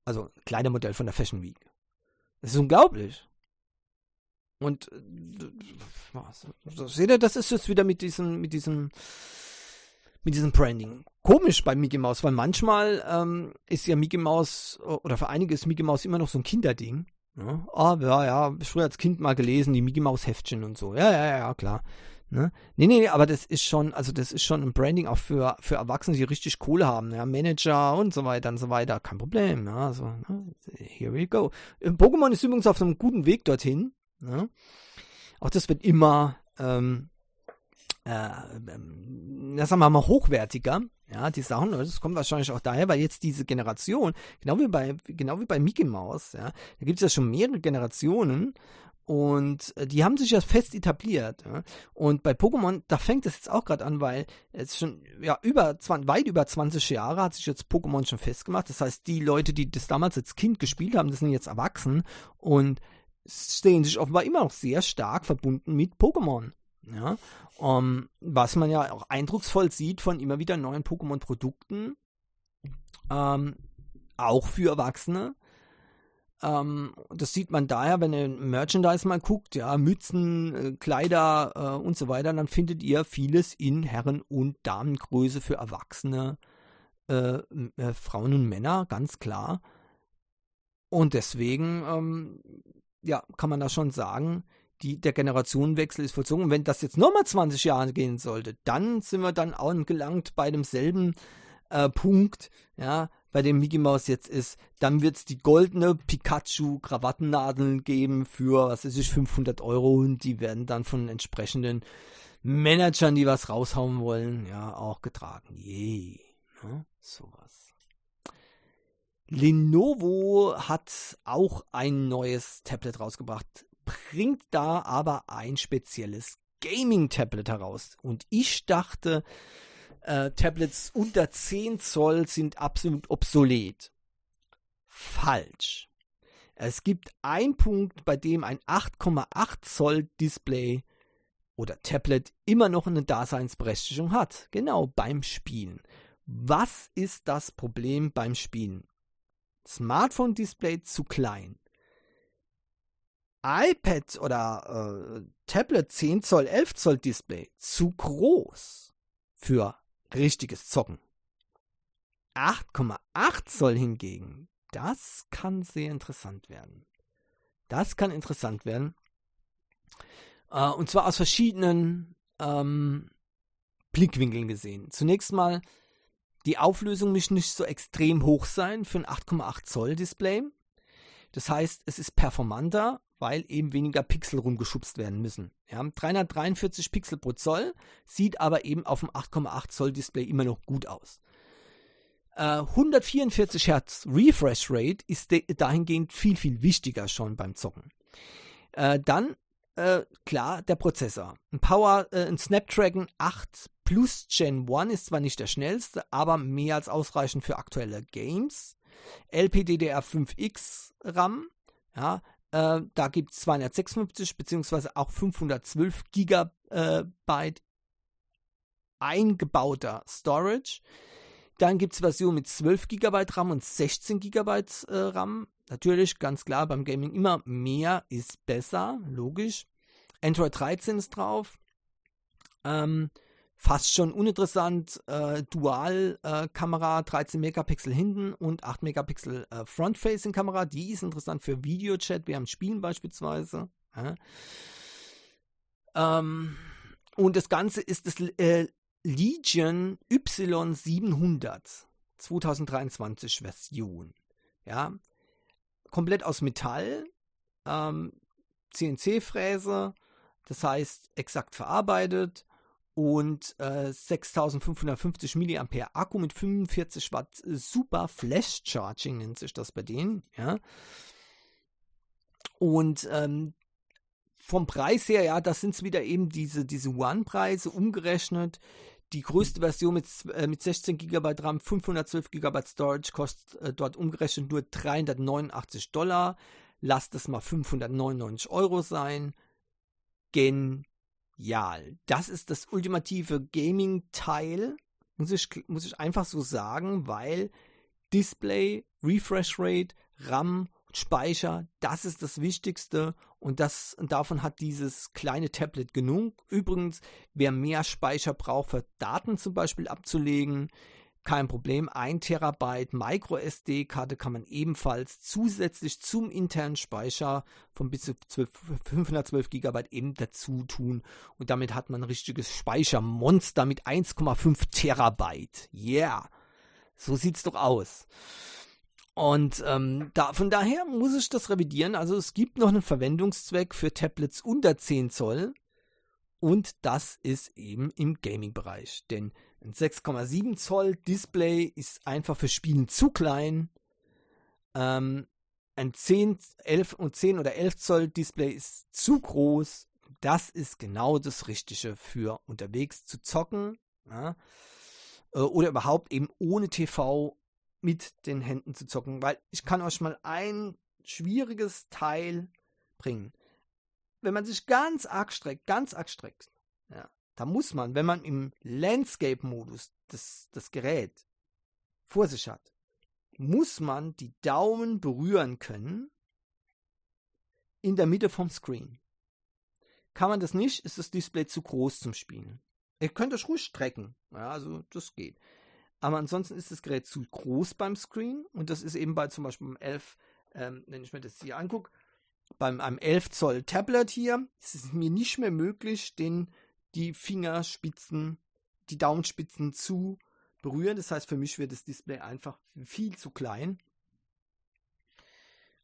Also ein kleiner Modell von der Fashion Week. Das ist unglaublich. Und so, seht ihr, das ist jetzt wieder mit diesem, mit diesem, mit diesem Branding. Komisch bei Mickey Mouse, weil manchmal ähm, ist ja Mickey Mouse, oder für einige ist Mickey Mouse immer noch so ein Kinderding. Ne? Ah, ja, ja, früher als Kind mal gelesen, die Mickey Mouse Heftchen und so. Ja, ja, ja, klar. Ne? Nee, nee, aber das ist schon, also das ist schon ein Branding auch für, für Erwachsene, die richtig Kohle haben, ja, Manager und so weiter und so weiter. Kein Problem, ja, also, ne? here we go. Pokémon ist übrigens auf einem guten Weg dorthin. Ne? Auch das wird immer, ähm, äh, ähm, sagen wir mal, hochwertiger. Ja, die Sachen, das kommt wahrscheinlich auch daher, weil jetzt diese Generation, genau wie bei, genau wie bei Mickey Mouse, ja, da gibt es ja schon mehrere Generationen und äh, die haben sich ja fest etabliert. Ja. Und bei Pokémon, da fängt es jetzt auch gerade an, weil es schon ja über 20, weit über 20 Jahre hat sich jetzt Pokémon schon festgemacht. Das heißt, die Leute, die das damals als Kind gespielt haben, das sind jetzt erwachsen und sehen sich offenbar immer noch sehr stark verbunden mit Pokémon. Ja, um, was man ja auch eindrucksvoll sieht von immer wieder neuen Pokémon-Produkten, ähm, auch für Erwachsene. Ähm, das sieht man daher, wenn ihr Merchandise mal guckt, ja, Mützen, äh, Kleider äh, und so weiter, dann findet ihr vieles in Herren- und Damengröße für Erwachsene, äh, äh Frauen und Männer, ganz klar. Und deswegen, ähm, ja, kann man da schon sagen, die, der Generationenwechsel ist vollzogen. Und wenn das jetzt nochmal 20 Jahre gehen sollte, dann sind wir dann angelangt bei demselben äh, Punkt, ja, bei dem Mickey Mouse jetzt ist. Dann wird es die goldene Pikachu-Krawattennadeln geben für, was weiß ich, 500 Euro und die werden dann von entsprechenden Managern, die was raushauen wollen, ja, auch getragen. Yay. Ne? Sowas. Lenovo hat auch ein neues Tablet rausgebracht bringt da aber ein spezielles Gaming-Tablet heraus. Und ich dachte, äh, Tablets unter 10 Zoll sind absolut obsolet. Falsch. Es gibt einen Punkt, bei dem ein 8,8 Zoll Display oder Tablet immer noch eine Daseinsberechtigung hat. Genau beim Spielen. Was ist das Problem beim Spielen? Smartphone-Display zu klein iPad oder äh, Tablet 10 Zoll, 11 Zoll Display zu groß für richtiges Zocken. 8,8 Zoll hingegen, das kann sehr interessant werden. Das kann interessant werden. Äh, und zwar aus verschiedenen ähm, Blickwinkeln gesehen. Zunächst mal, die Auflösung muss nicht so extrem hoch sein für ein 8,8 Zoll Display. Das heißt, es ist performanter weil eben weniger Pixel rumgeschubst werden müssen. Ja, 343 Pixel pro Zoll sieht aber eben auf dem 8,8 Zoll Display immer noch gut aus. Äh, 144 Hertz Refresh Rate ist dahingehend viel, viel wichtiger schon beim Zocken. Äh, dann, äh, klar, der Prozessor. Ein Power, ein Snapdragon 8 Plus Gen 1 ist zwar nicht der schnellste, aber mehr als ausreichend für aktuelle Games. LPDDR5X RAM, ja, äh, da gibt es 256 bzw. auch 512 Gigabyte eingebauter Storage. Dann gibt es Versionen mit 12 GB RAM und 16 GB äh, RAM. Natürlich, ganz klar, beim Gaming immer mehr ist besser, logisch. Android 13 ist drauf. Ähm, fast schon uninteressant. Äh, Dual-Kamera, äh, 13 Megapixel hinten und 8 Megapixel äh, Front-Facing-Kamera. Die ist interessant für Videochat, während Spielen beispielsweise. Ja. Ähm, und das Ganze ist das äh, Legion Y700 2023 Version. Ja, komplett aus Metall, ähm, CNC-Fräse, das heißt exakt verarbeitet und äh, 6550 mAh Akku mit 45 Watt Super Flash Charging nennt sich das bei denen, ja. Und ähm, vom Preis her, ja, das sind wieder eben diese, diese One-Preise umgerechnet. Die größte Version mit, äh, mit 16 GB RAM, 512 GB Storage kostet äh, dort umgerechnet nur 389 Dollar. Lasst es mal 599 Euro sein. Gen genial. Das ist das ultimative Gaming-Teil, muss ich, muss ich einfach so sagen, weil Display, Refresh Rate, RAM, Speicher, das ist das Wichtigste und das davon hat dieses kleine Tablet genug. Übrigens, wer mehr Speicher braucht, für Daten zum Beispiel abzulegen, kein Problem. 1 Terabyte Micro SD-Karte kann man ebenfalls zusätzlich zum internen Speicher von bis zu 12, 512 GB eben dazu tun. Und damit hat man ein richtiges Speichermonster mit 1,5 Terabyte. Yeah. So sieht's doch aus. Und ähm, da, von daher muss ich das revidieren. Also es gibt noch einen Verwendungszweck für Tablets unter 10 Zoll. Und das ist eben im Gaming-Bereich. Denn ein 6,7 Zoll Display ist einfach für Spielen zu klein. Ähm, ein 10, 11 und 10 oder 11 Zoll Display ist zu groß. Das ist genau das Richtige für unterwegs zu zocken. Ja? Äh, oder überhaupt eben ohne TV mit den Händen zu zocken. Weil ich kann euch mal ein schwieriges Teil bringen. Wenn man sich ganz arg streckt, ganz arg streckt, da muss man, wenn man im Landscape-Modus das, das Gerät vor sich hat, muss man die Daumen berühren können in der Mitte vom Screen. Kann man das nicht, ist das Display zu groß zum Spielen. Ihr könnt euch ruhig strecken, ja, also das geht. Aber ansonsten ist das Gerät zu groß beim Screen und das ist eben bei zum Beispiel beim 11, ähm, wenn ich mir das hier angucke, beim einem 11 Zoll Tablet hier ist es mir nicht mehr möglich, den, die Fingerspitzen, die Daumenspitzen zu berühren. Das heißt, für mich wird das Display einfach viel zu klein.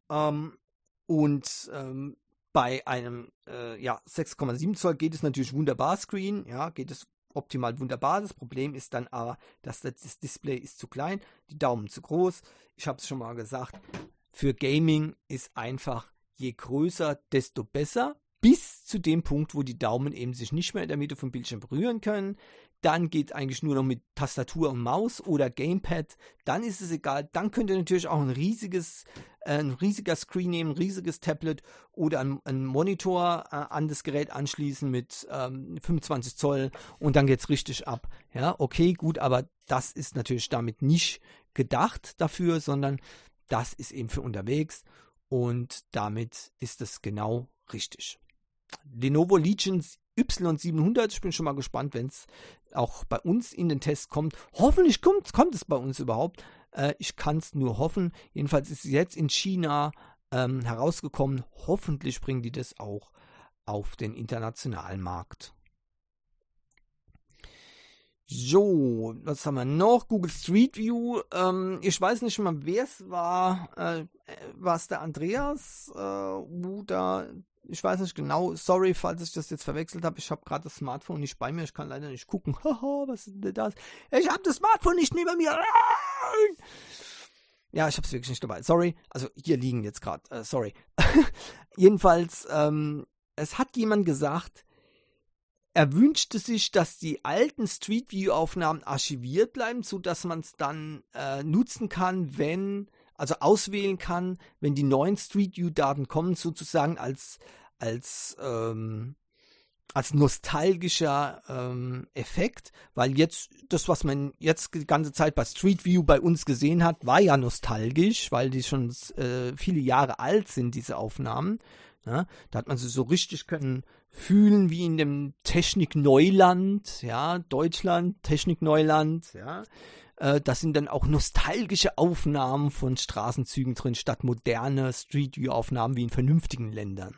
Ähm, und ähm, bei einem äh, ja, 6,7 Zoll geht es natürlich wunderbar Screen, ja, geht es optimal wunderbar. Das Problem ist dann aber, dass das Display ist zu klein, die Daumen zu groß. Ich habe es schon mal gesagt, für Gaming ist einfach je größer, desto besser. Bis zu dem Punkt, wo die Daumen eben sich nicht mehr in der Mitte vom Bildschirm berühren können. Dann geht eigentlich nur noch mit Tastatur und Maus oder Gamepad. Dann ist es egal. Dann könnt ihr natürlich auch ein riesiges, äh, ein riesiger Screen nehmen, ein riesiges Tablet oder einen, einen Monitor äh, an das Gerät anschließen mit ähm, 25 Zoll und dann geht es richtig ab. Ja, okay, gut, aber das ist natürlich damit nicht gedacht dafür, sondern das ist eben für unterwegs und damit ist es genau richtig. Lenovo Legion Y700, ich bin schon mal gespannt, wenn es auch bei uns in den Test kommt. Hoffentlich kommt, kommt es bei uns überhaupt. Äh, ich kann es nur hoffen. Jedenfalls ist es jetzt in China ähm, herausgekommen. Hoffentlich bringen die das auch auf den internationalen Markt. So, was haben wir noch? Google Street View. Ähm, ich weiß nicht mal, wer es war. Äh, war es der Andreas? Äh, oder ich weiß nicht genau. Sorry, falls ich das jetzt verwechselt habe. Ich habe gerade das Smartphone nicht bei mir. Ich kann leider nicht gucken. Haha, was ist denn das? Ich habe das Smartphone nicht neben mir. Ja, ich habe es wirklich nicht dabei. Sorry. Also hier liegen jetzt gerade. Äh, sorry. Jedenfalls, ähm, es hat jemand gesagt, er wünschte sich, dass die alten Street View Aufnahmen archiviert bleiben, so dass man es dann äh, nutzen kann, wenn also auswählen kann, wenn die neuen Street View Daten kommen, sozusagen als als ähm, als nostalgischer ähm, Effekt, weil jetzt das, was man jetzt die ganze Zeit bei Street View bei uns gesehen hat, war ja nostalgisch, weil die schon äh, viele Jahre alt sind, diese Aufnahmen. Ja, da hat man sie so richtig können fühlen wie in dem Technik-Neuland, ja, Deutschland, Technik-Neuland, ja. Äh, das sind dann auch nostalgische Aufnahmen von Straßenzügen drin, statt moderne Street View-Aufnahmen wie in vernünftigen Ländern.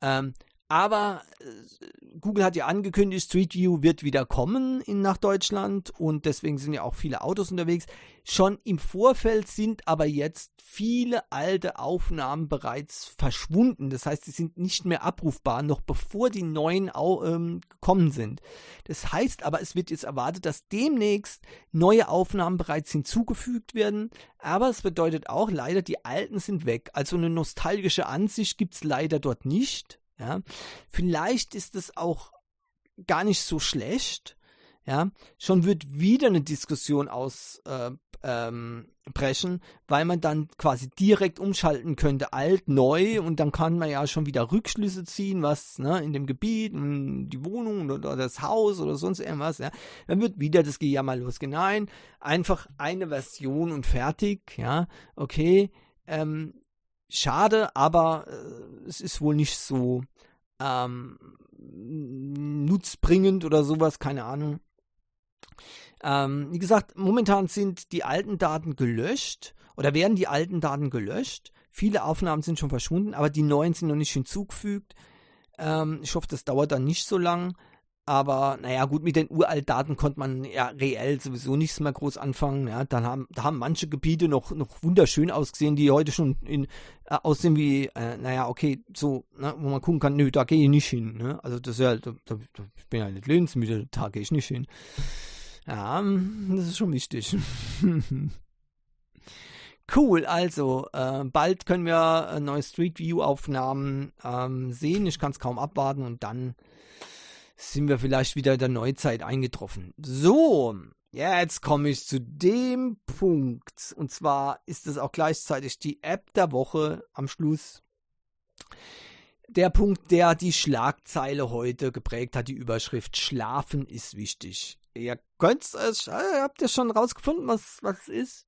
Ähm, aber äh, Google hat ja angekündigt, Street View wird wieder kommen in, nach Deutschland und deswegen sind ja auch viele Autos unterwegs. Schon im Vorfeld sind aber jetzt viele alte Aufnahmen bereits verschwunden. Das heißt, sie sind nicht mehr abrufbar, noch bevor die neuen ähm, gekommen sind. Das heißt aber, es wird jetzt erwartet, dass demnächst neue Aufnahmen bereits hinzugefügt werden. Aber es bedeutet auch leider, die alten sind weg. Also eine nostalgische Ansicht gibt es leider dort nicht. Ja, vielleicht ist es auch gar nicht so schlecht. Ja, schon wird wieder eine Diskussion ausbrechen, äh, ähm, weil man dann quasi direkt umschalten könnte, alt, neu, und dann kann man ja schon wieder Rückschlüsse ziehen, was ne, in dem Gebiet, die Wohnung oder das Haus oder sonst irgendwas. Ja, dann wird wieder das Gejammer losgehen. Nein, einfach eine Version und fertig. Ja, okay. Ähm, schade, aber äh, es ist wohl nicht so ähm, nutzbringend oder sowas, keine Ahnung. Ähm, wie gesagt, momentan sind die alten Daten gelöscht oder werden die alten Daten gelöscht. Viele Aufnahmen sind schon verschwunden, aber die neuen sind noch nicht hinzugefügt. Ähm, ich hoffe, das dauert dann nicht so lang. Aber naja, gut, mit den Uraltdaten konnte man ja reell sowieso nichts mehr groß anfangen. Ja, dann haben, da haben manche Gebiete noch, noch wunderschön ausgesehen, die heute schon in, äh, aussehen wie, äh, naja, okay, so, ne, wo man gucken kann, nö, da gehe ich nicht hin. Ne? Also das ist ja, da, da, ich bin ja nicht lebensmüde, da gehe ich nicht hin. Ja, das ist schon wichtig. Cool, also äh, bald können wir äh, neue Street View Aufnahmen ähm, sehen. Ich kann es kaum abwarten und dann sind wir vielleicht wieder in der Neuzeit eingetroffen. So, jetzt komme ich zu dem Punkt. Und zwar ist es auch gleichzeitig die App der Woche am Schluss. Der Punkt, der die Schlagzeile heute geprägt hat, die Überschrift Schlafen ist wichtig. Ihr könnt es, äh, habt ihr schon rausgefunden, was, was ist?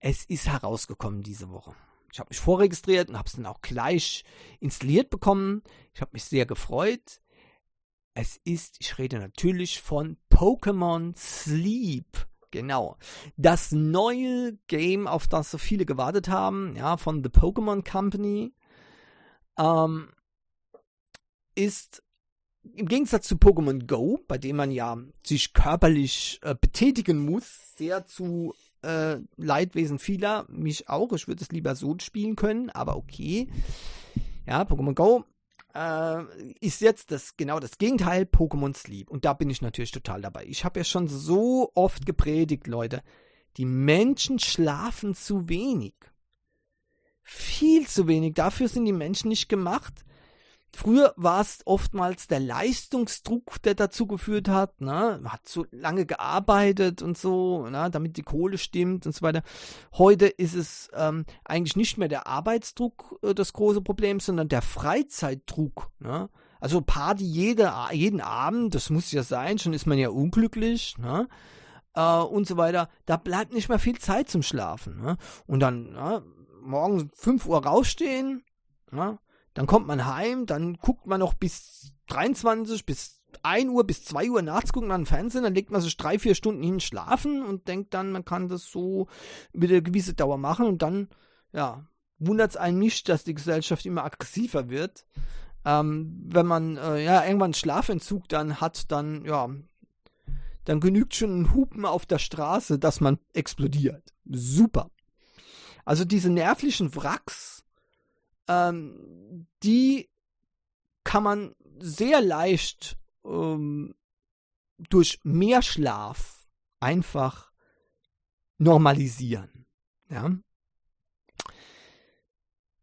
Es ist herausgekommen diese Woche. Ich habe mich vorregistriert und habe es dann auch gleich installiert bekommen. Ich habe mich sehr gefreut. Es ist, ich rede natürlich von Pokémon Sleep. Genau. Das neue Game, auf das so viele gewartet haben, ja, von The Pokémon Company, ähm, ist im Gegensatz zu Pokémon Go, bei dem man ja sich körperlich äh, betätigen muss, sehr zu äh, Leidwesen vieler, mich auch. Ich würde es lieber so spielen können, aber okay. Ja, Pokémon Go äh, ist jetzt das genau das Gegenteil, Pokémon Sleep. Und da bin ich natürlich total dabei. Ich habe ja schon so oft gepredigt, Leute. Die Menschen schlafen zu wenig. Viel zu wenig. Dafür sind die Menschen nicht gemacht. Früher war es oftmals der Leistungsdruck, der dazu geführt hat. Ne? Man hat so lange gearbeitet und so, ne? damit die Kohle stimmt und so weiter. Heute ist es ähm, eigentlich nicht mehr der Arbeitsdruck äh, das große Problem, sondern der Freizeitdruck. Ne? Also Party jede, jeden Abend, das muss ja sein, schon ist man ja unglücklich. Ne? Äh, und so weiter. Da bleibt nicht mehr viel Zeit zum Schlafen. Ne? Und dann ne? morgen 5 Uhr rausstehen. Ne? Dann kommt man heim, dann guckt man noch bis 23, bis 1 Uhr, bis 2 Uhr nachts guckt man Fernsehen, dann legt man sich drei, vier Stunden hin schlafen und denkt dann, man kann das so mit einer gewissen Dauer machen und dann, ja, wundert es einen nicht, dass die Gesellschaft immer aggressiver wird. Ähm, wenn man äh, ja irgendwann Schlafentzug dann hat, dann ja, dann genügt schon ein Hupen auf der Straße, dass man explodiert. Super. Also diese nervlichen Wracks, ähm, die kann man sehr leicht ähm, durch mehr Schlaf einfach normalisieren. Ja.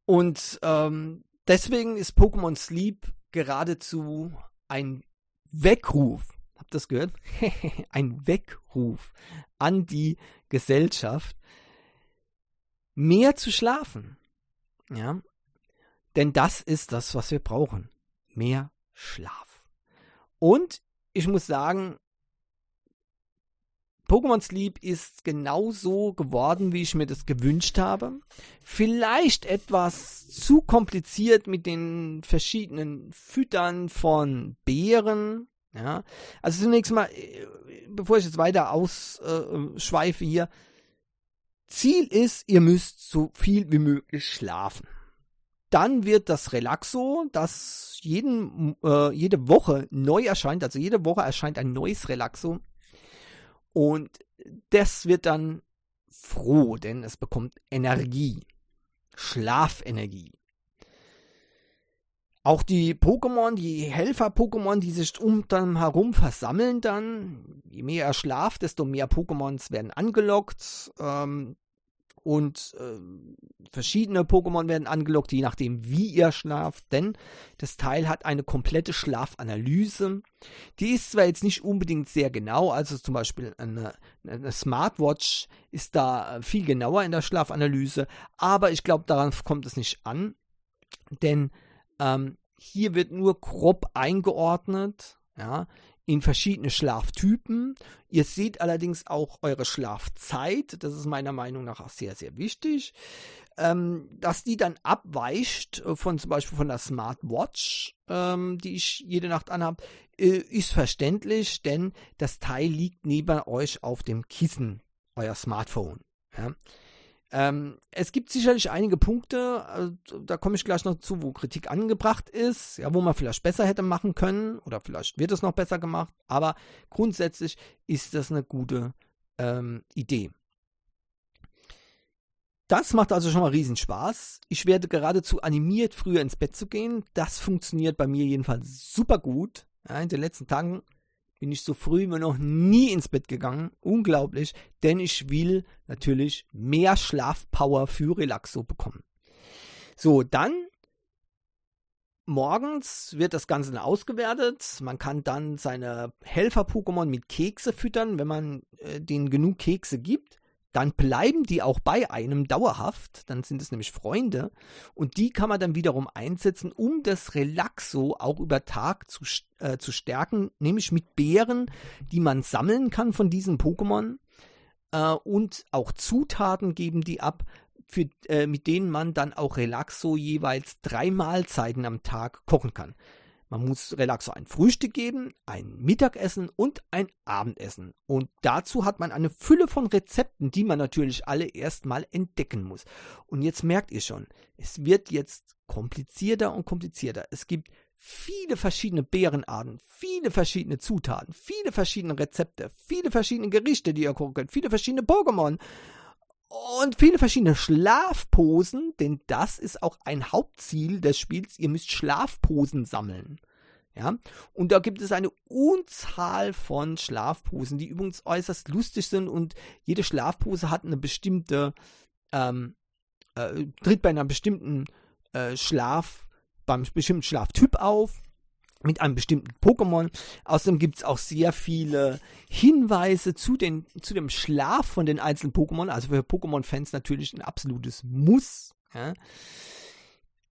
Und ähm, deswegen ist Pokémon Sleep geradezu ein Weckruf. Habt ihr das gehört? ein Weckruf an die Gesellschaft, mehr zu schlafen. Ja. Denn das ist das, was wir brauchen. Mehr Schlaf. Und ich muss sagen, Pokémon Sleep ist genauso geworden, wie ich mir das gewünscht habe. Vielleicht etwas zu kompliziert mit den verschiedenen Füttern von Beeren. Ja, also zunächst mal, äh, bevor ich jetzt weiter ausschweife äh, hier, Ziel ist, ihr müsst so viel wie möglich schlafen. Dann wird das Relaxo, das jeden, äh, jede Woche neu erscheint, also jede Woche erscheint ein neues Relaxo. Und das wird dann froh, denn es bekommt Energie, Schlafenergie. Auch die Pokémon, die Helfer-Pokémon, die sich um dann herum versammeln dann, je mehr er schlaft, desto mehr Pokémons werden angelockt. Ähm, und äh, verschiedene Pokémon werden angelockt, je nachdem, wie ihr schlaft, denn das Teil hat eine komplette Schlafanalyse. Die ist zwar jetzt nicht unbedingt sehr genau, also zum Beispiel eine, eine Smartwatch ist da viel genauer in der Schlafanalyse, aber ich glaube, daran kommt es nicht an, denn ähm, hier wird nur grob eingeordnet, ja, in verschiedene Schlaftypen. Ihr seht allerdings auch eure Schlafzeit. Das ist meiner Meinung nach auch sehr, sehr wichtig. Ähm, dass die dann abweicht äh, von zum Beispiel von der Smartwatch, ähm, die ich jede Nacht anhabe, äh, ist verständlich, denn das Teil liegt neben euch auf dem Kissen, euer Smartphone. Ja. Ähm, es gibt sicherlich einige Punkte, äh, da komme ich gleich noch zu, wo Kritik angebracht ist, ja, wo man vielleicht besser hätte machen können oder vielleicht wird es noch besser gemacht, aber grundsätzlich ist das eine gute ähm, Idee. Das macht also schon mal riesen Spaß. Ich werde geradezu animiert, früher ins Bett zu gehen. Das funktioniert bei mir jedenfalls super gut. Ja, in den letzten Tagen bin ich so früh immer noch nie ins Bett gegangen. Unglaublich, denn ich will natürlich mehr Schlafpower für Relaxo bekommen. So, dann morgens wird das Ganze ausgewertet. Man kann dann seine Helfer-Pokémon mit Kekse füttern, wenn man äh, denen genug Kekse gibt dann bleiben die auch bei einem dauerhaft, dann sind es nämlich Freunde und die kann man dann wiederum einsetzen, um das Relaxo auch über Tag zu, äh, zu stärken, nämlich mit Beeren, die man sammeln kann von diesen Pokémon äh, und auch Zutaten geben die ab, für, äh, mit denen man dann auch Relaxo jeweils drei Mahlzeiten am Tag kochen kann. Man muss Relaxo ein Frühstück geben, ein Mittagessen und ein Abendessen. Und dazu hat man eine Fülle von Rezepten, die man natürlich alle erstmal entdecken muss. Und jetzt merkt ihr schon, es wird jetzt komplizierter und komplizierter. Es gibt viele verschiedene Beerenarten, viele verschiedene Zutaten, viele verschiedene Rezepte, viele verschiedene Gerichte, die ihr gucken könnt, viele verschiedene Pokémon und viele verschiedene Schlafposen, denn das ist auch ein Hauptziel des Spiels. Ihr müsst Schlafposen sammeln. Ja, und da gibt es eine Unzahl von Schlafposen, die übrigens äußerst lustig sind und jede Schlafpose hat eine bestimmte, ähm, äh, tritt bei einer bestimmten äh, Schlaf, beim bestimmten Schlaftyp auf mit einem bestimmten Pokémon. Außerdem gibt es auch sehr viele Hinweise zu, den, zu dem Schlaf von den einzelnen Pokémon. Also für Pokémon-Fans natürlich ein absolutes Muss. Ja.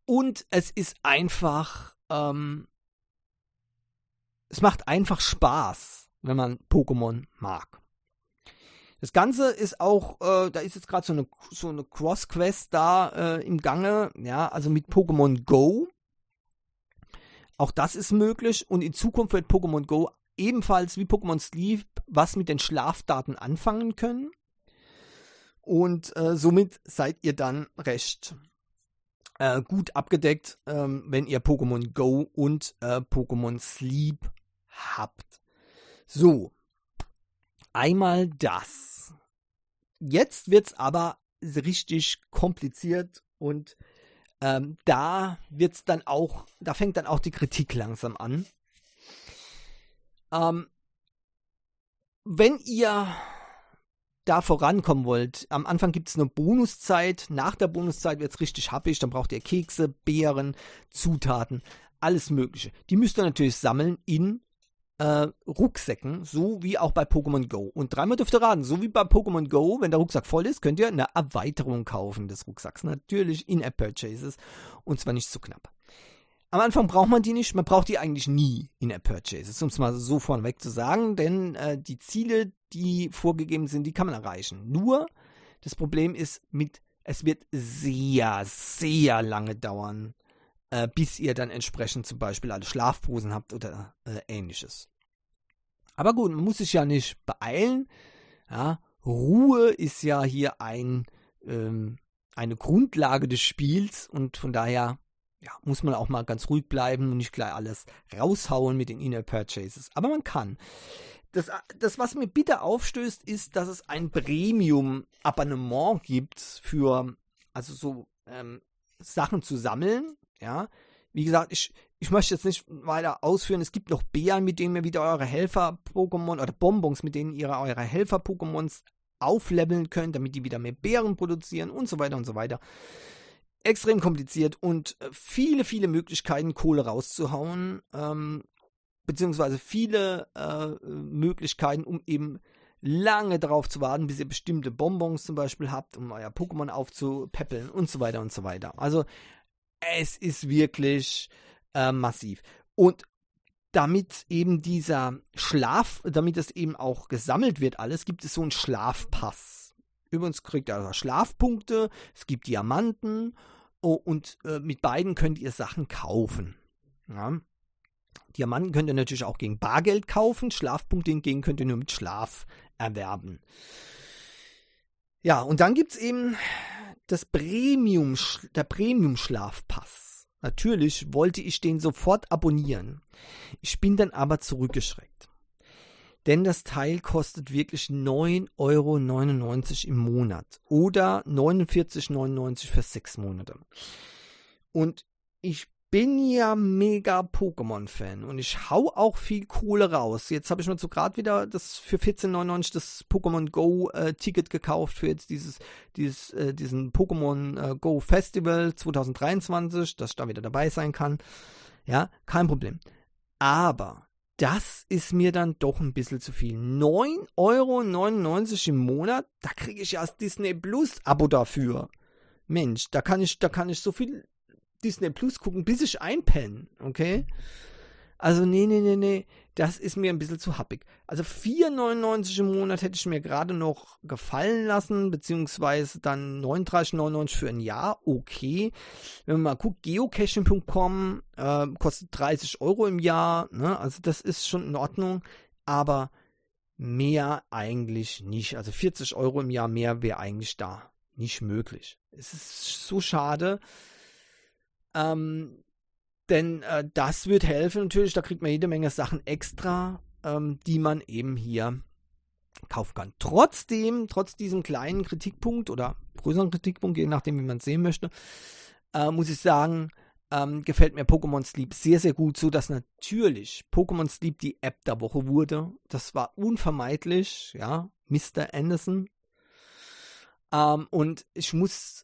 Und es ist einfach, ähm, es macht einfach Spaß, wenn man Pokémon mag. Das Ganze ist auch, äh, da ist jetzt gerade so eine, so eine Cross-Quest da äh, im Gange, ja, also mit Pokémon Go. Auch das ist möglich und in Zukunft wird Pokémon Go ebenfalls wie Pokémon Sleep was mit den Schlafdaten anfangen können. Und äh, somit seid ihr dann recht äh, gut abgedeckt, ähm, wenn ihr Pokémon Go und äh, Pokémon Sleep habt. So, einmal das. Jetzt wird es aber richtig kompliziert und ähm, da wird's dann auch, da fängt dann auch die Kritik langsam an. Ähm, wenn ihr da vorankommen wollt, am Anfang gibt es eine Bonuszeit, nach der Bonuszeit wird es richtig happig, dann braucht ihr Kekse, Beeren, Zutaten, alles Mögliche. Die müsst ihr natürlich sammeln in äh, Rucksäcken, so wie auch bei Pokémon Go. Und dreimal dürft ihr raten, so wie bei Pokémon Go, wenn der Rucksack voll ist, könnt ihr eine Erweiterung kaufen des Rucksacks. Natürlich In-App-Purchases und zwar nicht zu knapp. Am Anfang braucht man die nicht, man braucht die eigentlich nie in App Purchases, um es mal so vorneweg zu sagen, denn äh, die Ziele, die vorgegeben sind, die kann man erreichen. Nur das Problem ist mit, es wird sehr, sehr lange dauern, äh, bis ihr dann entsprechend zum Beispiel alle Schlafposen habt oder äh, ähnliches. Aber gut, man muss sich ja nicht beeilen. Ja, Ruhe ist ja hier ein, ähm, eine Grundlage des Spiels und von daher ja, muss man auch mal ganz ruhig bleiben und nicht gleich alles raushauen mit den Inner Purchases. Aber man kann. Das, das, was mir bitter aufstößt, ist, dass es ein Premium-Abonnement gibt für, also so ähm, Sachen zu sammeln. Ja, wie gesagt, ich, ich möchte jetzt nicht weiter ausführen. Es gibt noch Bären, mit denen ihr wieder eure Helfer-Pokémon oder Bonbons, mit denen ihr eure Helfer-Pokémons aufleveln könnt, damit die wieder mehr Bären produzieren und so weiter und so weiter. Extrem kompliziert und äh, viele, viele Möglichkeiten, Kohle rauszuhauen, ähm, beziehungsweise viele äh, Möglichkeiten, um eben lange darauf zu warten, bis ihr bestimmte Bonbons zum Beispiel habt, um euer Pokémon aufzupäppeln und so weiter und so weiter. Also es ist wirklich äh, massiv. Und damit eben dieser Schlaf, damit es eben auch gesammelt wird, alles, gibt es so einen Schlafpass. Übrigens kriegt ihr also Schlafpunkte, es gibt Diamanten oh, und äh, mit beiden könnt ihr Sachen kaufen. Ja. Diamanten könnt ihr natürlich auch gegen Bargeld kaufen, Schlafpunkte hingegen könnt ihr nur mit Schlaf erwerben. Ja, und dann gibt es eben das Premium, der Premium-Schlafpass. Natürlich wollte ich den sofort abonnieren. Ich bin dann aber zurückgeschreckt. Denn das Teil kostet wirklich 9,99 Euro im Monat oder 49,99 Euro für sechs Monate. Und ich bin ja mega Pokémon-Fan und ich hau auch viel Kohle raus. Jetzt habe ich mir so gerade wieder das für 14,99 das Pokémon Go äh, Ticket gekauft für jetzt dieses, dieses äh, diesen Pokémon äh, Go Festival 2023, dass ich da wieder dabei sein kann. Ja, kein Problem. Aber das ist mir dann doch ein bisschen zu viel. 9,99 Euro im Monat, da kriege ich ja das Disney Plus Abo dafür. Mensch, da kann ich, da kann ich so viel Disney Plus gucken, bis ich einpenne, okay? Also, nee, nee, nee, nee, das ist mir ein bisschen zu happig. Also 4,99 im Monat hätte ich mir gerade noch gefallen lassen, beziehungsweise dann 39,99 für ein Jahr, okay. Wenn man mal guckt, geocaching.com äh, kostet 30 Euro im Jahr, ne? also das ist schon in Ordnung, aber mehr eigentlich nicht. Also 40 Euro im Jahr mehr wäre eigentlich da nicht möglich. Es ist so schade. Ähm, denn äh, das wird helfen natürlich, da kriegt man jede Menge Sachen extra, ähm, die man eben hier kaufen kann. Trotzdem, trotz diesem kleinen Kritikpunkt oder größeren Kritikpunkt, je nachdem, wie man es sehen möchte, äh, muss ich sagen, ähm, gefällt mir Pokémon Sleep sehr, sehr gut, so dass natürlich Pokémon Sleep die App der Woche wurde. Das war unvermeidlich, ja, Mr. Anderson. Ähm, und ich muss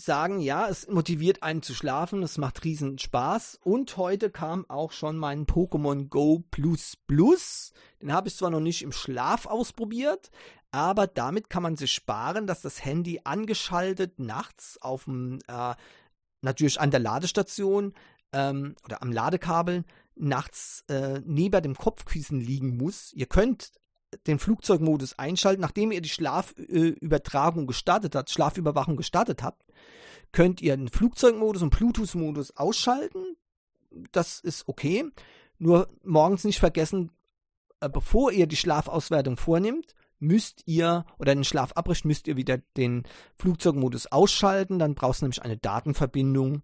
sagen, ja, es motiviert einen zu schlafen, es macht riesen Spaß. Und heute kam auch schon mein Pokémon Go Plus Plus. Den habe ich zwar noch nicht im Schlaf ausprobiert, aber damit kann man sich sparen, dass das Handy angeschaltet nachts auf dem, äh, natürlich an der Ladestation ähm, oder am Ladekabel nachts äh, neben dem Kopfkissen liegen muss. Ihr könnt den Flugzeugmodus einschalten, nachdem ihr die Schlafübertragung gestartet habt, Schlafüberwachung gestartet habt, könnt ihr den Flugzeugmodus und Bluetooth-Modus ausschalten. Das ist okay. Nur morgens nicht vergessen, äh, bevor ihr die Schlafauswertung vornimmt, müsst ihr oder den Schlaf abbricht, müsst ihr wieder den Flugzeugmodus ausschalten. Dann brauchst du nämlich eine Datenverbindung.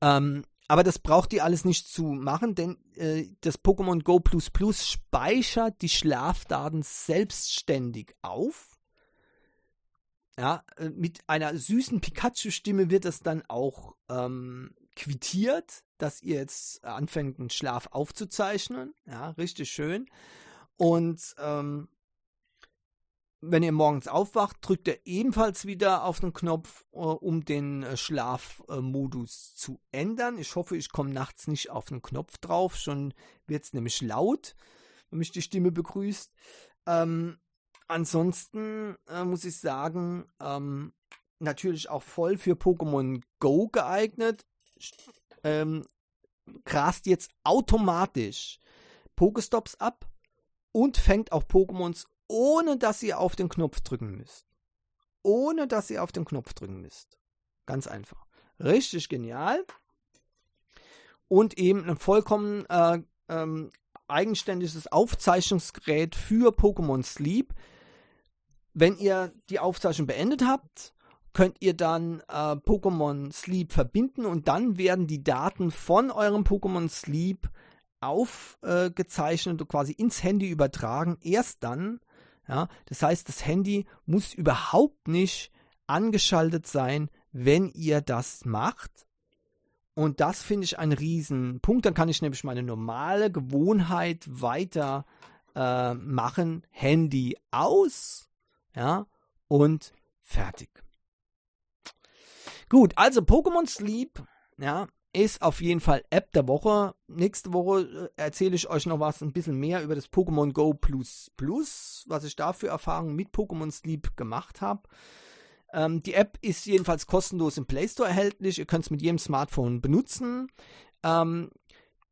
Ähm, aber das braucht ihr alles nicht zu machen, denn äh, das Pokémon Go Plus Plus speichert die Schlafdaten selbstständig auf. Ja, äh, mit einer süßen Pikachu-Stimme wird das dann auch ähm, quittiert, dass ihr jetzt anfängt, einen Schlaf aufzuzeichnen. Ja, richtig schön. Und ähm, wenn ihr morgens aufwacht, drückt ihr ebenfalls wieder auf den Knopf, äh, um den äh, Schlafmodus zu ändern. Ich hoffe, ich komme nachts nicht auf den Knopf drauf, schon wird es nämlich laut, wenn mich die Stimme begrüßt. Ähm, ansonsten äh, muss ich sagen, ähm, natürlich auch voll für Pokémon Go geeignet. Ähm, grast jetzt automatisch Pokestops ab und fängt auch Pokémons ohne dass ihr auf den Knopf drücken müsst. Ohne dass ihr auf den Knopf drücken müsst. Ganz einfach. Richtig genial. Und eben ein vollkommen äh, ähm, eigenständiges Aufzeichnungsgerät für Pokémon Sleep. Wenn ihr die Aufzeichnung beendet habt, könnt ihr dann äh, Pokémon Sleep verbinden und dann werden die Daten von eurem Pokémon Sleep aufgezeichnet und quasi ins Handy übertragen. Erst dann ja, das heißt, das Handy muss überhaupt nicht angeschaltet sein, wenn ihr das macht. Und das finde ich einen riesen Punkt. Dann kann ich nämlich meine normale Gewohnheit weiter äh, machen. Handy aus, ja, und fertig. Gut, also Pokémon Sleep, ja, ist auf jeden Fall App der Woche. Nächste Woche äh, erzähle ich euch noch was ein bisschen mehr über das Pokémon Go Plus Plus, was ich da für Erfahrungen mit Pokémon Sleep gemacht habe. Ähm, die App ist jedenfalls kostenlos im Play Store erhältlich. Ihr könnt es mit jedem Smartphone benutzen. Ähm,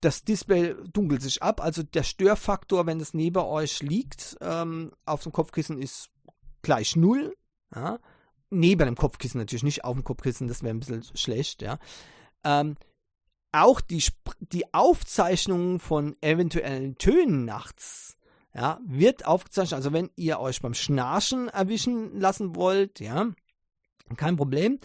das Display dunkelt sich ab, also der Störfaktor, wenn es neben euch liegt, ähm, auf dem Kopfkissen ist gleich null. Ja? Neben dem Kopfkissen natürlich, nicht auf dem Kopfkissen, das wäre ein bisschen schlecht, ja. Ähm, auch die, die Aufzeichnung von eventuellen Tönen nachts ja, wird aufgezeichnet. Also wenn ihr euch beim Schnarchen erwischen lassen wollt, ja, kein Problem.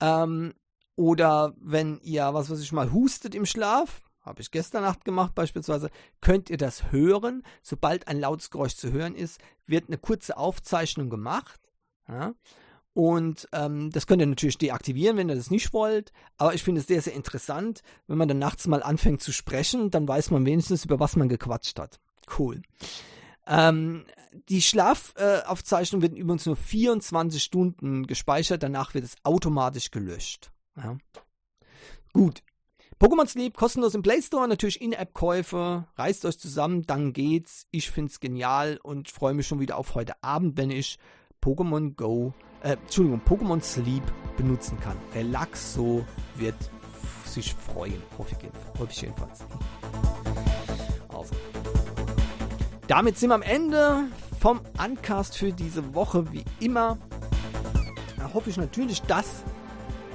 Ähm, oder wenn ihr, was weiß ich mal, hustet im Schlaf, habe ich gestern Nacht gemacht beispielsweise, könnt ihr das hören. Sobald ein lautes Geräusch zu hören ist, wird eine kurze Aufzeichnung gemacht. Ja? Und ähm, das könnt ihr natürlich deaktivieren, wenn ihr das nicht wollt. Aber ich finde es sehr, sehr interessant, wenn man dann nachts mal anfängt zu sprechen, dann weiß man wenigstens, über was man gequatscht hat. Cool. Ähm, die Schlafaufzeichnung wird übrigens nur 24 Stunden gespeichert, danach wird es automatisch gelöscht. Ja. Gut. Pokémon Sleep kostenlos im Play Store, natürlich In-App-Käufe. Reißt euch zusammen, dann geht's. Ich find's genial und freue mich schon wieder auf heute Abend, wenn ich Pokémon Go, äh, Entschuldigung, Pokémon Sleep benutzen kann. Relaxo wird sich freuen, hoffe ich, jedenfalls. Also. Damit sind wir am Ende vom Uncast für diese Woche, wie immer. Da hoffe ich natürlich, dass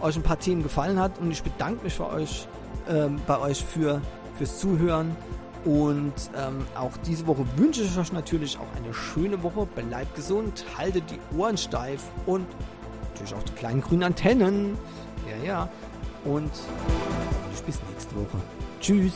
euch ein paar Themen gefallen hat und ich bedanke mich für euch, ähm, bei euch für, fürs Zuhören. Und ähm, auch diese Woche wünsche ich euch natürlich auch eine schöne Woche. Bleibt gesund, haltet die Ohren steif und natürlich auch die kleinen grünen Antennen. Ja, ja. Und bis nächste Woche. Tschüss.